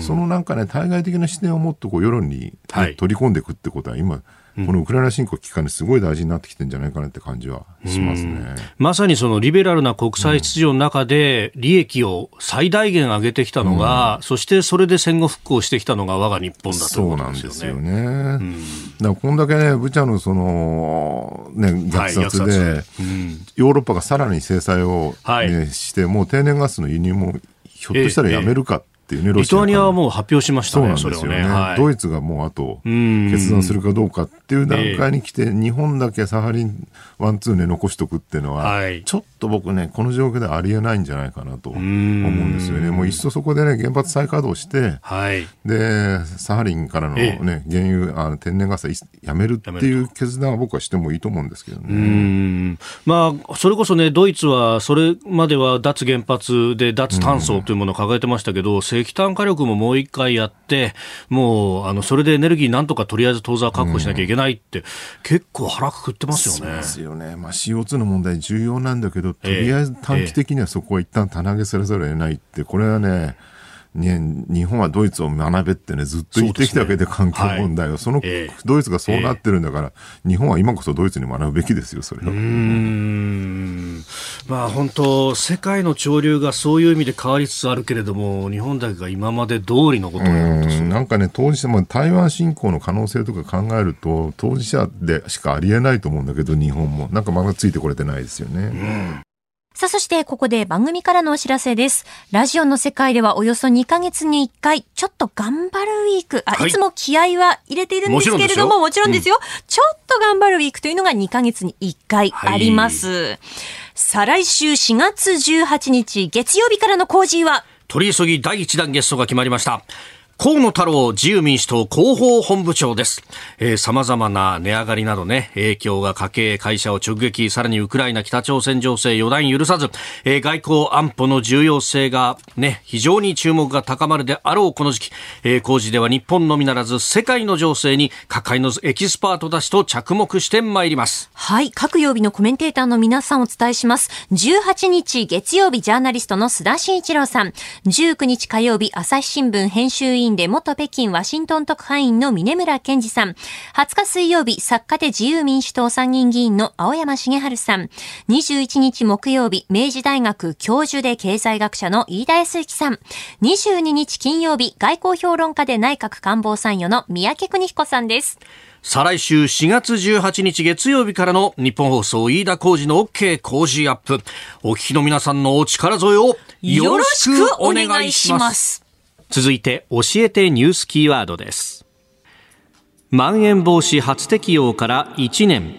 そのなんかね、対外的な視点をもっとこう世論に、取り込んでいくってことは、今、このウクライナ侵攻期間ですごい大事になってきてるんじゃないかなって感じはしますね。まさにそのリベラルな国際秩序の中で利益を最大限上げてきたのが、うん、そしてそれで戦後復興してきたのが我が日本だということですよね。そうなんですよね。うん、だからこんだけね、ブチャのその、ね、虐殺で、はいうん、ヨーロッパがさらに制裁を、ね、はい、して、もう天然ガスの輸入もひょっとしたらやめるか、ええっていうね。リトアニアはもう発表しましたね、そうなんですよね。はい、ドイツがもうあと決断するかどうかっていう段階に来て、日本だけサハリンワンツーね残しとくっていうのは、はい、ちょっと僕ね、この状況でありえないんじゃないかなと思うんですよね。もういっそそこでね、原発再稼働して、はい、で、サハリンからのね、原油、あの天然ガスやめるっていう決断は僕はしてもいいと思うんですけどね。まあ、それこそね、ドイツはそれまでは脱原発で脱炭素というものを掲げてましたけど、石炭火力ももう一回やって、もう、あの、それでエネルギーなんとかとりあえず当座は確保しなきゃいけないって、うん、結構腹くくってますよね。そうですよね。まあ CO2 の問題重要なんだけど、とりあえず短期的にはそこは一旦棚上げされざるを得ないって、これはね、ね、日本はドイツを学べってね、ずっと言ってきたわけで、環境問題を。その、ドイツがそうなってるんだから、日本は今こそドイツに学ぶべきですよ、それは。うん。まあ本当、世界の潮流がそういう意味で変わりつつあるけれども、日本だけが今まで通りのことをやるとなんかね、当事者も台湾侵攻の可能性とか考えると、当事者でしかありえないと思うんだけど、日本も。なんかまだついてこれてないですよね。うんさあ、そしてここで番組からのお知らせです。ラジオの世界ではおよそ2ヶ月に1回、ちょっと頑張るウィーク、あ、はい、いつも気合は入れているんですけれども、もちろんですよ、うん、ちょっと頑張るウィークというのが2ヶ月に1回あります。はい、再来週4月18日月曜日からの工事は、取り急ぎ第1弾ゲストが決まりました。河野太郎自由民主党広報本部長です。えー、様々な値上がりなどね、影響が家計、会社を直撃、さらにウクライナ、北朝鮮情勢予断許さず、えー、外交安保の重要性がね、非常に注目が高まるであろうこの時期、えー、工事では日本のみならず世界の情勢に各界のエキスパートたちと着目してまいります。はい、各曜日のコメンテーターの皆さんお伝えします。18日月曜日ジャーナリストの須田慎一郎さん、19日火曜日朝日新聞編集委員で元北京ワシントン特派員の峰村健二さん、20日水曜日作家で自由民主党参議院議員の青山茂春さん、21日木曜日明治大学教授で経済学者の飯田康之さん、22日金曜日外交評論家で内閣官房参与の三宅邦彦さんです。再来週4月18日月曜日からの日本放送飯田浩二の OK 工事アップ。お聞きの皆さんのお力添えをよろしくお願いします。続いて教えてニュースキーワードです。まん延防止初適用から1年。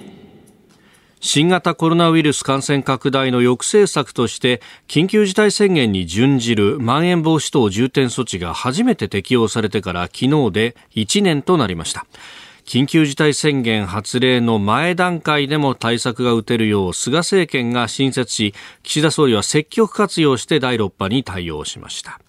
新型コロナウイルス感染拡大の抑制策として緊急事態宣言に準じるまん延防止等重点措置が初めて適用されてから昨日で1年となりました。緊急事態宣言発令の前段階でも対策が打てるよう菅政権が新設し岸田総理は積極活用して第6波に対応しました。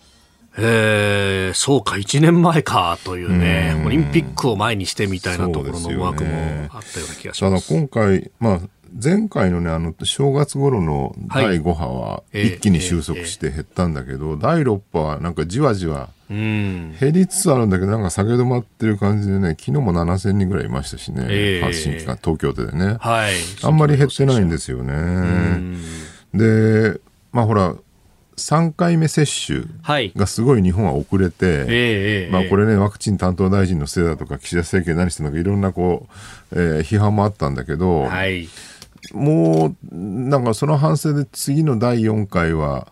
えー、そうか、1年前かというね、オリンピックを前にしてみたいなところの思惑もあったような気がします。ただ今回、まあ、前回のね、あの、正月頃の第5波は一気に収束して減ったんだけど、第6波はなんかじわじわ減りつつあるんだけど、なんか下げ止まってる感じでね、昨日も7000人ぐらいいましたしね、発信期間、東京都でね。はい。あんまり減ってないんですよね。で、まあほら、3回目接種がすごい日本は遅れて、はいまあ、これね、ワクチン担当大臣のせいだとか、岸田政権何してるのか、いろんなこう、えー、批判もあったんだけど、はい、もう、なんかその反省で次の第4回は、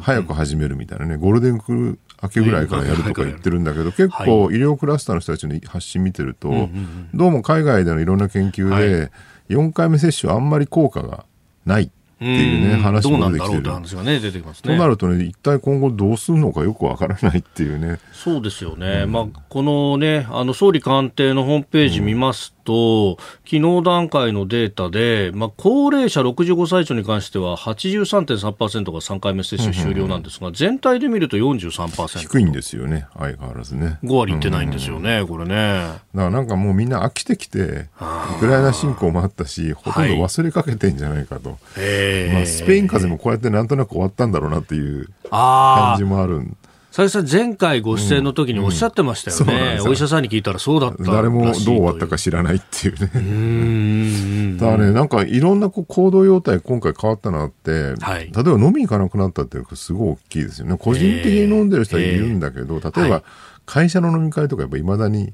早く始めるみたいなね、ゴールデンウィーク明けぐらいからやるとか言ってるんだけど、結構医療クラスターの人たちの発信見てると、どうも海外でのいろんな研究で、4回目接種はあんまり効果がない。っていうね、話も出てきてる。どうなんだろうって話がね、出てきますね。となるとね、一体今後どうするのかよくわからないっていうね。そうですよね。うん、まあ、このね、あの、総理官邸のホームページ見ますと、昨日段階のデータで、まあ、高齢者65歳以上に関しては83.3%が3回目接種終了なんですが、全体で見ると43%。低いんですよね、相変わらずね。5割いってないんですよね、これね。だからなんかもうみんな飽きてきて、ウクライナ侵攻もあったし、ほとんど忘れかけてんじゃないかと。はい、まあ、スペイン風邪もこうやってなんとなく終わったんだろうなっていう感じもあるん佐々木さん、前回ご出演の時におっしゃってましたよね、うん。うん、お医者さんに聞いたらそうだった誰もどう終わったか知らないっていうね。だからね、なんかいろんなこう行動様態、今回変わったなって、はい、例えば飲みに行かなくなったっていうのすごい大きいですよね。個人的に飲んでる人はいるんだけど、例えば会社の飲み会とかやっぱいまだに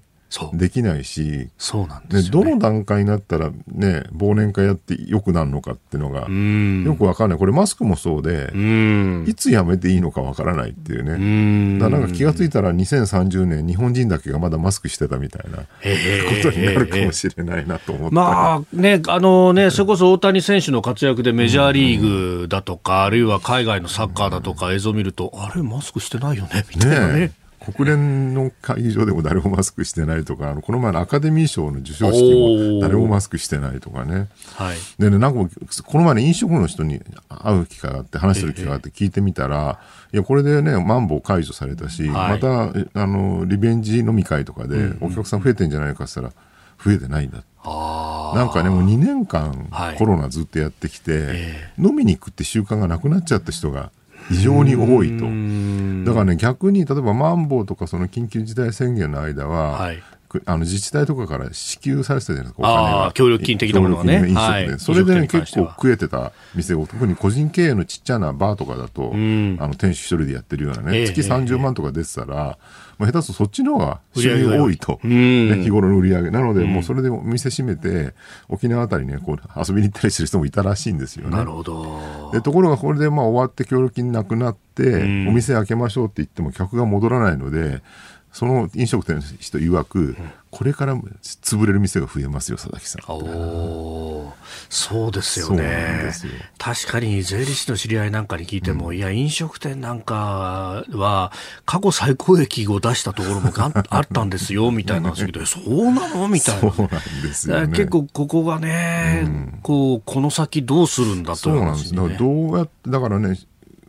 できないし、そうなんです、ね、どの段階になったらね、忘年会やってよくなるのかっていうのが、よくわかんない。これマスクもそうで、いつやめていいのかわからないっていうね。だなんか気が付いたら2030年、日本人だけがまだマスクしてたみたいなことになるかもしれないなと思って。まあね、あのね、それこそ大谷選手の活躍でメジャーリーグだとか、あるいは海外のサッカーだとか映像を見ると、あれ、マスクしてないよね、みたいなね。ね国連の会議場でも誰もマスクしてないとか、あのこの前のアカデミー賞の授賞式も誰もマスクしてないとかね。はい、でね、なんかこの前の飲食の人に会う機会があって、話する機会があって聞いてみたら、いや、これでね、マンボウ解除されたし、はい、また、あの、リベンジ飲み会とかでお客さん増えてんじゃないかって言ったら、増えてないんだ。なんかね、もう2年間コロナずっとやってきて、はいえ。ー、飲みに行くって習慣がなくなっちゃった人が非常に多いと。だからね、逆に例えばマンボウとかその緊急事態宣言の間は、はい、あの自治体とかから支給されてたじゃないですか、お金が。協力金的なものがね。飲食で、はい、それで、ね、結構食えてた店を、特に個人経営のちっちゃなバーとかだと、あの店主一人でやってるようなね、えー、月30万とか出てたら、まあ、下手するとそっちの方が収入多いと、ね、日頃の売り上げ。なので、もうそれでお店閉めて、沖縄あたりね、こう遊びに行ったりする人もいたらしいんですよね。なるほど。でところがこれでまあ終わって協力金なくなって、お店開けましょうって言っても客が戻らないので、その飲食店の人曰く、これから潰れる店が増えますよ、佐々木さん。おそうですよね。確かに税理士の知り合いなんかに聞いても、うん、いや、飲食店なんかは過去最高益を出したところもあったんですよ、(laughs) みたいな話で、そうなの？みたいな。そうなんですよ、ね、結構ここがね、うん、こう、この先どうするんだと、ね、そうなんです。だからどうやって、だからね、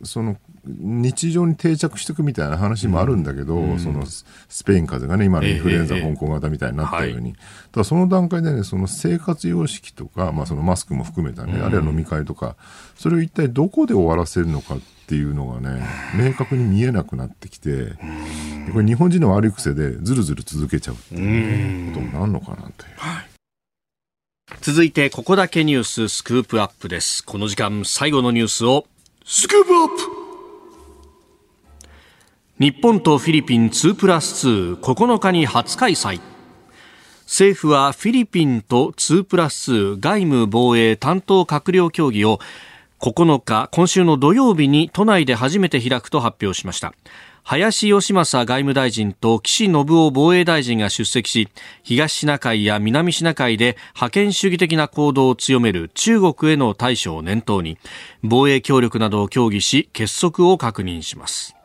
その日常に定着していくみたいな話もあるんだけど、うん、そのスペイン風邪がね、今のインフルエンザ、香港型みたいになったように、ただその段階でね、その生活様式とか、まあ、そのマスクも含めたね、うん、あるいは飲み会とか、それを一体どこで終わらせるのかっていうのがね、明確に見えなくなってきて、これ日本人の悪い癖でずるずる続けちゃうっていうことになるのかなという。はい。続いてここだけニューススクープアップです。この時間最後のニュースをスクープアップ日本とフィリピン2プラス2、9日に初開催。政府はフィリピンと2プラス2外務防衛担当閣僚協議を9日、今週の土曜日に都内で初めて開くと発表しました。林芳正外務大臣と岸信夫防衛大臣が出席し、東シナ海や南シナ海で覇権主義的な行動を強める中国への対処を念頭に、防衛協力などを協議し、結束を確認します。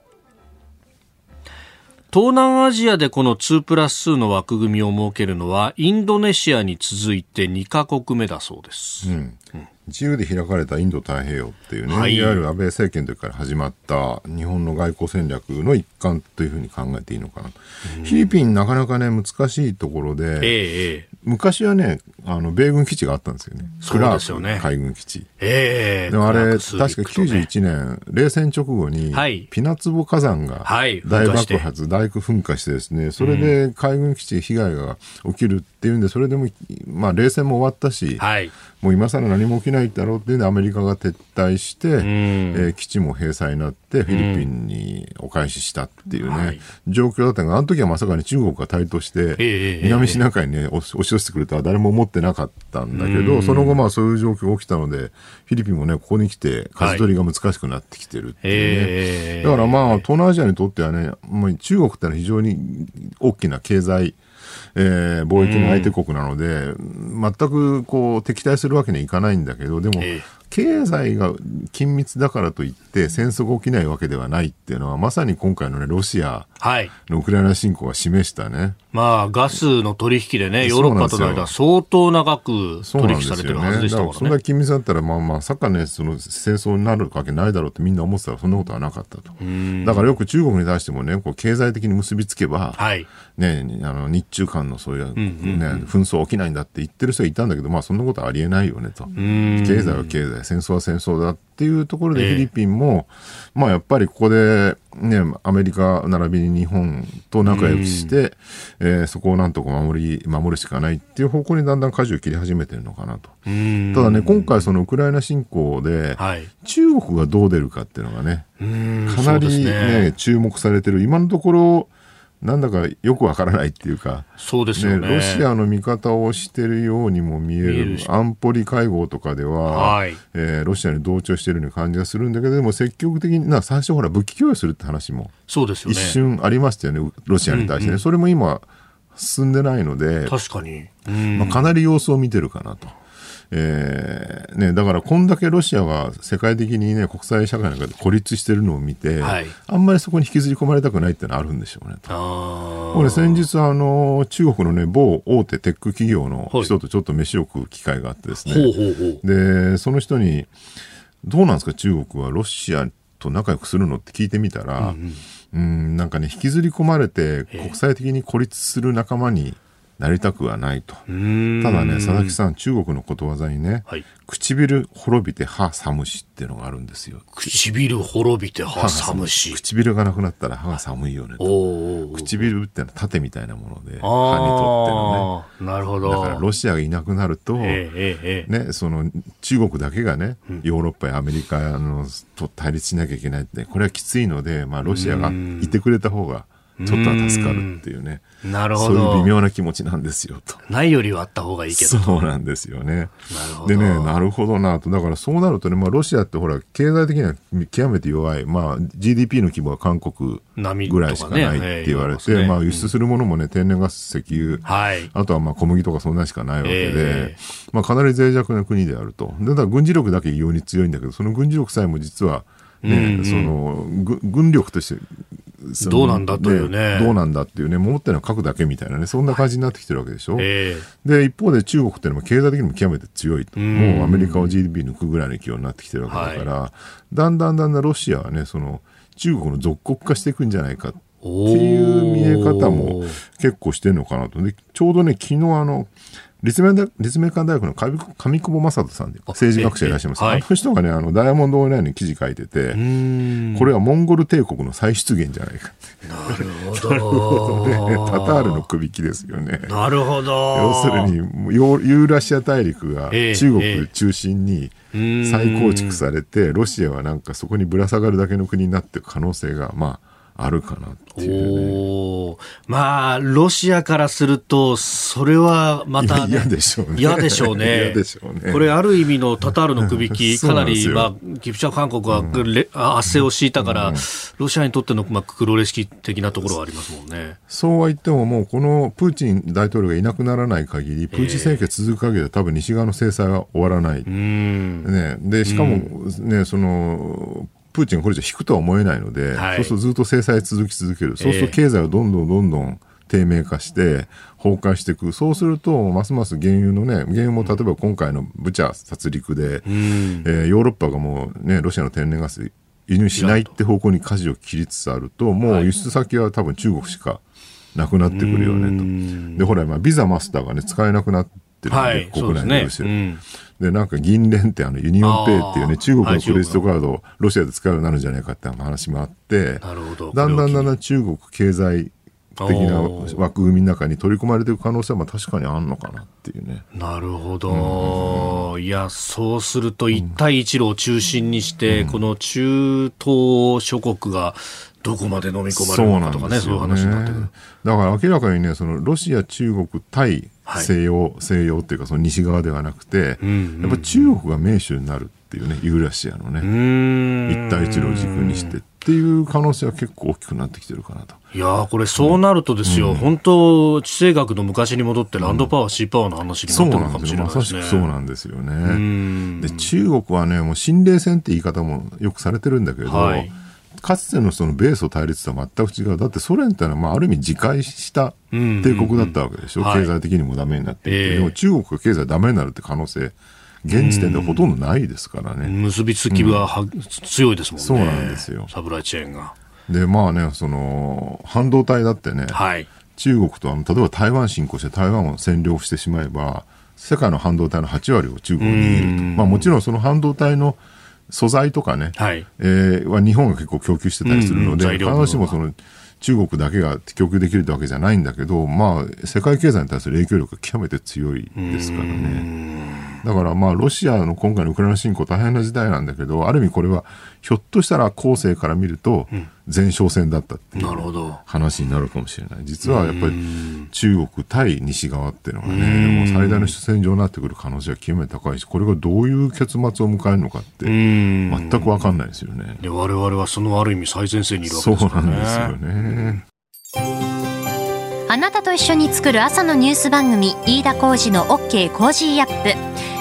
東南アジアでこの2プラス2の枠組みを設けるのはインドネシアに続いて2カ国目だそうです、うん、うん、自由で開かれたインド太平洋っていうね、はい、いわゆる安倍政権の時から始まった日本の外交戦略の一環というふうに考えていいのかな、うん、フィリピンなかなかね難しいところで、ええ、昔はねあの米軍基地があったんですよね。そうですよね。海軍基地。ええでもあれ、確かクラークスリップとね。91年、冷戦直後にはい、ピナツボ火山がはい大爆発、大噴火してですね、それで海軍基地被害が起きるっていうんで、それでも、まあ冷戦も終わったし、はい。もう今更何も起きないだろうっていうんで、アメリカが撤退して、えー基地も閉鎖になって、フィリピンにお返ししたっていうね、はい状況だったが、あの時はまさかに中国が台頭して、ええ南シナ海に、ね、押し寄せてくるとは誰も思ってなかったんだけど、その後、まあそういう状況が起きたので、フィリピンもね、ここに来て、舵取りが難しくなってきてるっていうね。ええだからまあ、東南アジアにとってはね、もう中国ってのは非常に大きな経済、えー貿易の相手国なので、全くこう敵対するわけにはいかないんだけど、でも、ええ経済が緊密だからといって戦争が起きないわけではないっていうのは、まさに今回のね、ロシアはい。のウクライナ侵攻が示したね。まあ、ガスの取引でね、ヨーロッパとの間、相当長く取引されてるはずでしただからそんな。緊密だったら、まあまあ、さかね、その戦争になるわけないだろうってみんな思ってたら、そんなことはなかったと。だからよく中国に対してもね、こう経済的に結びつけば、はい。ね、あの日中間のそういう、ね紛争起きないんだって言ってる人がいたんだけど、まあ、そんなことはありえないよねと。経済は経済、戦争は戦争だっていうところで、ええフィリピンも、まあ、やっぱりここで、ね、アメリカ並びに日本と仲良くして、えーそこをなんとか守り、守るしかないっていう方向にだんだん舵を切り始めてるのかなと。うん。ただね、今回そのウクライナ侵攻で、はい。中国がどう出るかっていうのがね、うんかなりそうですね注目されてる。今のところ、なんだかよくわからないっていうか、そうですよね。ロシアの味方をしてるようにも見える安保理会合とかでは、はいえーロシアに同調してるような感じがするんだけどでも積極的にな最初ほら武器供与するって話もそうですよね。一瞬ありましたよね、ロシアに対してね、それも今進んでないので、確かに。うん。まあ、かなり様子を見てるかなと。えーね、だからこんだけロシアが世界的にね国際社会の中で孤立してるのを見て、はいあんまりそこに引きずり込まれたくないっていうのはあるんでしょうねと。れ先日あの中国のね某大手テック企業のはい人とちょっと飯を食う機会があってですあ。ね、ほうほうほう。でその人にどうなんですか中国はロシアと仲良くするのって聞いてみたら、うんなんかね引きずり込まれて国際的に孤立する仲間になりたくはないと。うん。ただね、佐々木さん、中国のことわざにね、はい唇滅びて歯寒しっていうのがあるんですよ。唇滅びて歯寒し。唇がなくなったら歯が寒いよねと。唇ってのは盾みたいなもので、歯にとってのね。なるほど。だからロシアがいなくなると、ええええええ。ね、その中国だけがね、ヨーロッパやアメリカのと対立しなきゃいけないって、これはきついので、まあ、ロシアがいてくれた方がちょっとは助かるっていうね、なるほそういうど。微妙な気持ちなんですよと。ないよりはあった方がいいけど。そうなんですよね。なるほどでね、なるほどなと。だからそうなるとね、まあロシアってほら、経済的には極めて弱い。まあ GDP の規模は韓国波ぐらいしかないって言われて、ねええまあ輸出するものもね、天然ガス、石油、はい。あとはまあ小麦とかそんなしかないわけで、ええまあかなり脆弱な国であると。で、だから軍事力だけ異様に強いんだけど、その軍事力さえも実は、ね、その、ぐ軍力として、どうなんだというねどうなんだっていうね、持ってるのは核だけみたいなね、そんな感じになってきてるわけでしょ。ええで、一方で中国っていうのも経済的にも極めて強いと。んもうアメリカを GDP 抜くぐらいの勢いになってきてるわけだから、だんだんだんだんロシアはね、その、中国の属国化していくんじゃないかっていう見え方も結構してるのかなと。で、ちょうどね、昨日あの、立命大立命館大学の上上久保正人さんで政治学者いらっしゃいます。ええはいあの人がね、あの、ダイヤモンドオンラインに記事書いてて、うん。これはモンゴル帝国の再出現じゃないかって。なるほねど。(laughs) タタールの首輝ですよね。なるほど。要するにユーラシア大陸がええ中国中心にえ再構築されて、ロシアはなんかそこにぶら下がるだけの国になっていく可能性がまああるかなっていうね。まあ、ロシアからすると、それはまた、ね、いや嫌でしょうね嫌でしょうね。嫌でしょうねこれ、ある意味のタタールの首輝、そかなり、まあ、ギプチャ韓国はレ、あ圧政を敷いたから、ロシアにとっての、まあ、黒歴史的なところはありますもんね。そうは言ってももうこのプーチン大統領がいなくならない限り、プーチン政権続く限りは多分西側の制裁は終わらない。うん。ね、でしかも、ねそのプーチンがこれ以上引くとは思えないので、はい。そうするとずっと制裁続き続ける、そうすると経済はどんどんどんどん低迷化して、崩壊していく、そうすると、ますます原油のね、原油も例えば今回のブチャ殺戮で、うん。えーヨーロッパがもうね、ロシアの天然ガス輸入しないって方向に舵を切りつつあると、もう輸出先は多分中国しかなくなってくるよねと。で、ほら、今、ビザマスターがね、使えなくなっってるんで、はい、国内のロシア。で、なんか銀連ってあの UnionPay っていうね、中国のクレジットカードをロシアで使うようになるんじゃないかって話もあって、なるほど。だんだんだんだん中国経済的な枠組みの中に取り込まれていく可能性は確かにあるのかなっていうね。なるほど、うん、いやそうすると一帯一路を中心にして、うん、この中東諸国がどこまで飲み込まれるのかとかね、そう、ね,、いう話になってくる。だから明らかにね、そのロシア、中国、対西洋、はい、西洋っていうかその西側ではなくて、うんうん、やっぱ中国が盟主になるっていうね、ユーラシアのね、一帯一路を軸にしてっていう可能性は結構大きくなってきてるかなと。いやこれそうなるとですよ、うん、本当、地政学の昔に戻ってランドパワー、うん、シーパワーの話になってるのかもしれないですね。そうなんですよね。で、中国はね、もう侵略戦って言い方もよくされてるんだけど、はいかつてのその米ソ対立とは全く違う。だってソ連ってのは、まあ、ある意味自壊した帝国だったわけでしょ。うんうんうん、経済的にもダメになってはい、でも中国が経済ダメになるって可能性、現時点でほとんどないですからね。結びつきはは、うん、強いですもんね。そうなんですよ。サプライチェーンが。で、まあね、その、半導体だってね、はい、中国とあの、例えば台湾侵攻して台湾を占領してしまえば、世界の半導体の8割を中国に握ると。まあもちろんその半導体の素材とかね、はい、えー、は日本が結構供給してたりするので、必ずしもその中国だけが供給できるわけじゃないんだけど、まあ、世界経済に対する影響力が極めて強いですからね。だからまあ、ロシアの今回のウクライナ侵攻大変な時代なんだけど、ある意味これは、ひょっとしたら後世から見ると、前哨戦だったっていう話になるかもしれない。実はやっぱり中国対西側っていうのがね、もう最大の主戦場になってくる可能性は極めて高いし、これがどういう結末を迎えるのかって、全く分かんないですよね。で我々はそのある意味最前線にいるわけですからね。そうなんですよね。あなたと一緒に作る朝のニュース番組飯田浩二の OK コージーアップ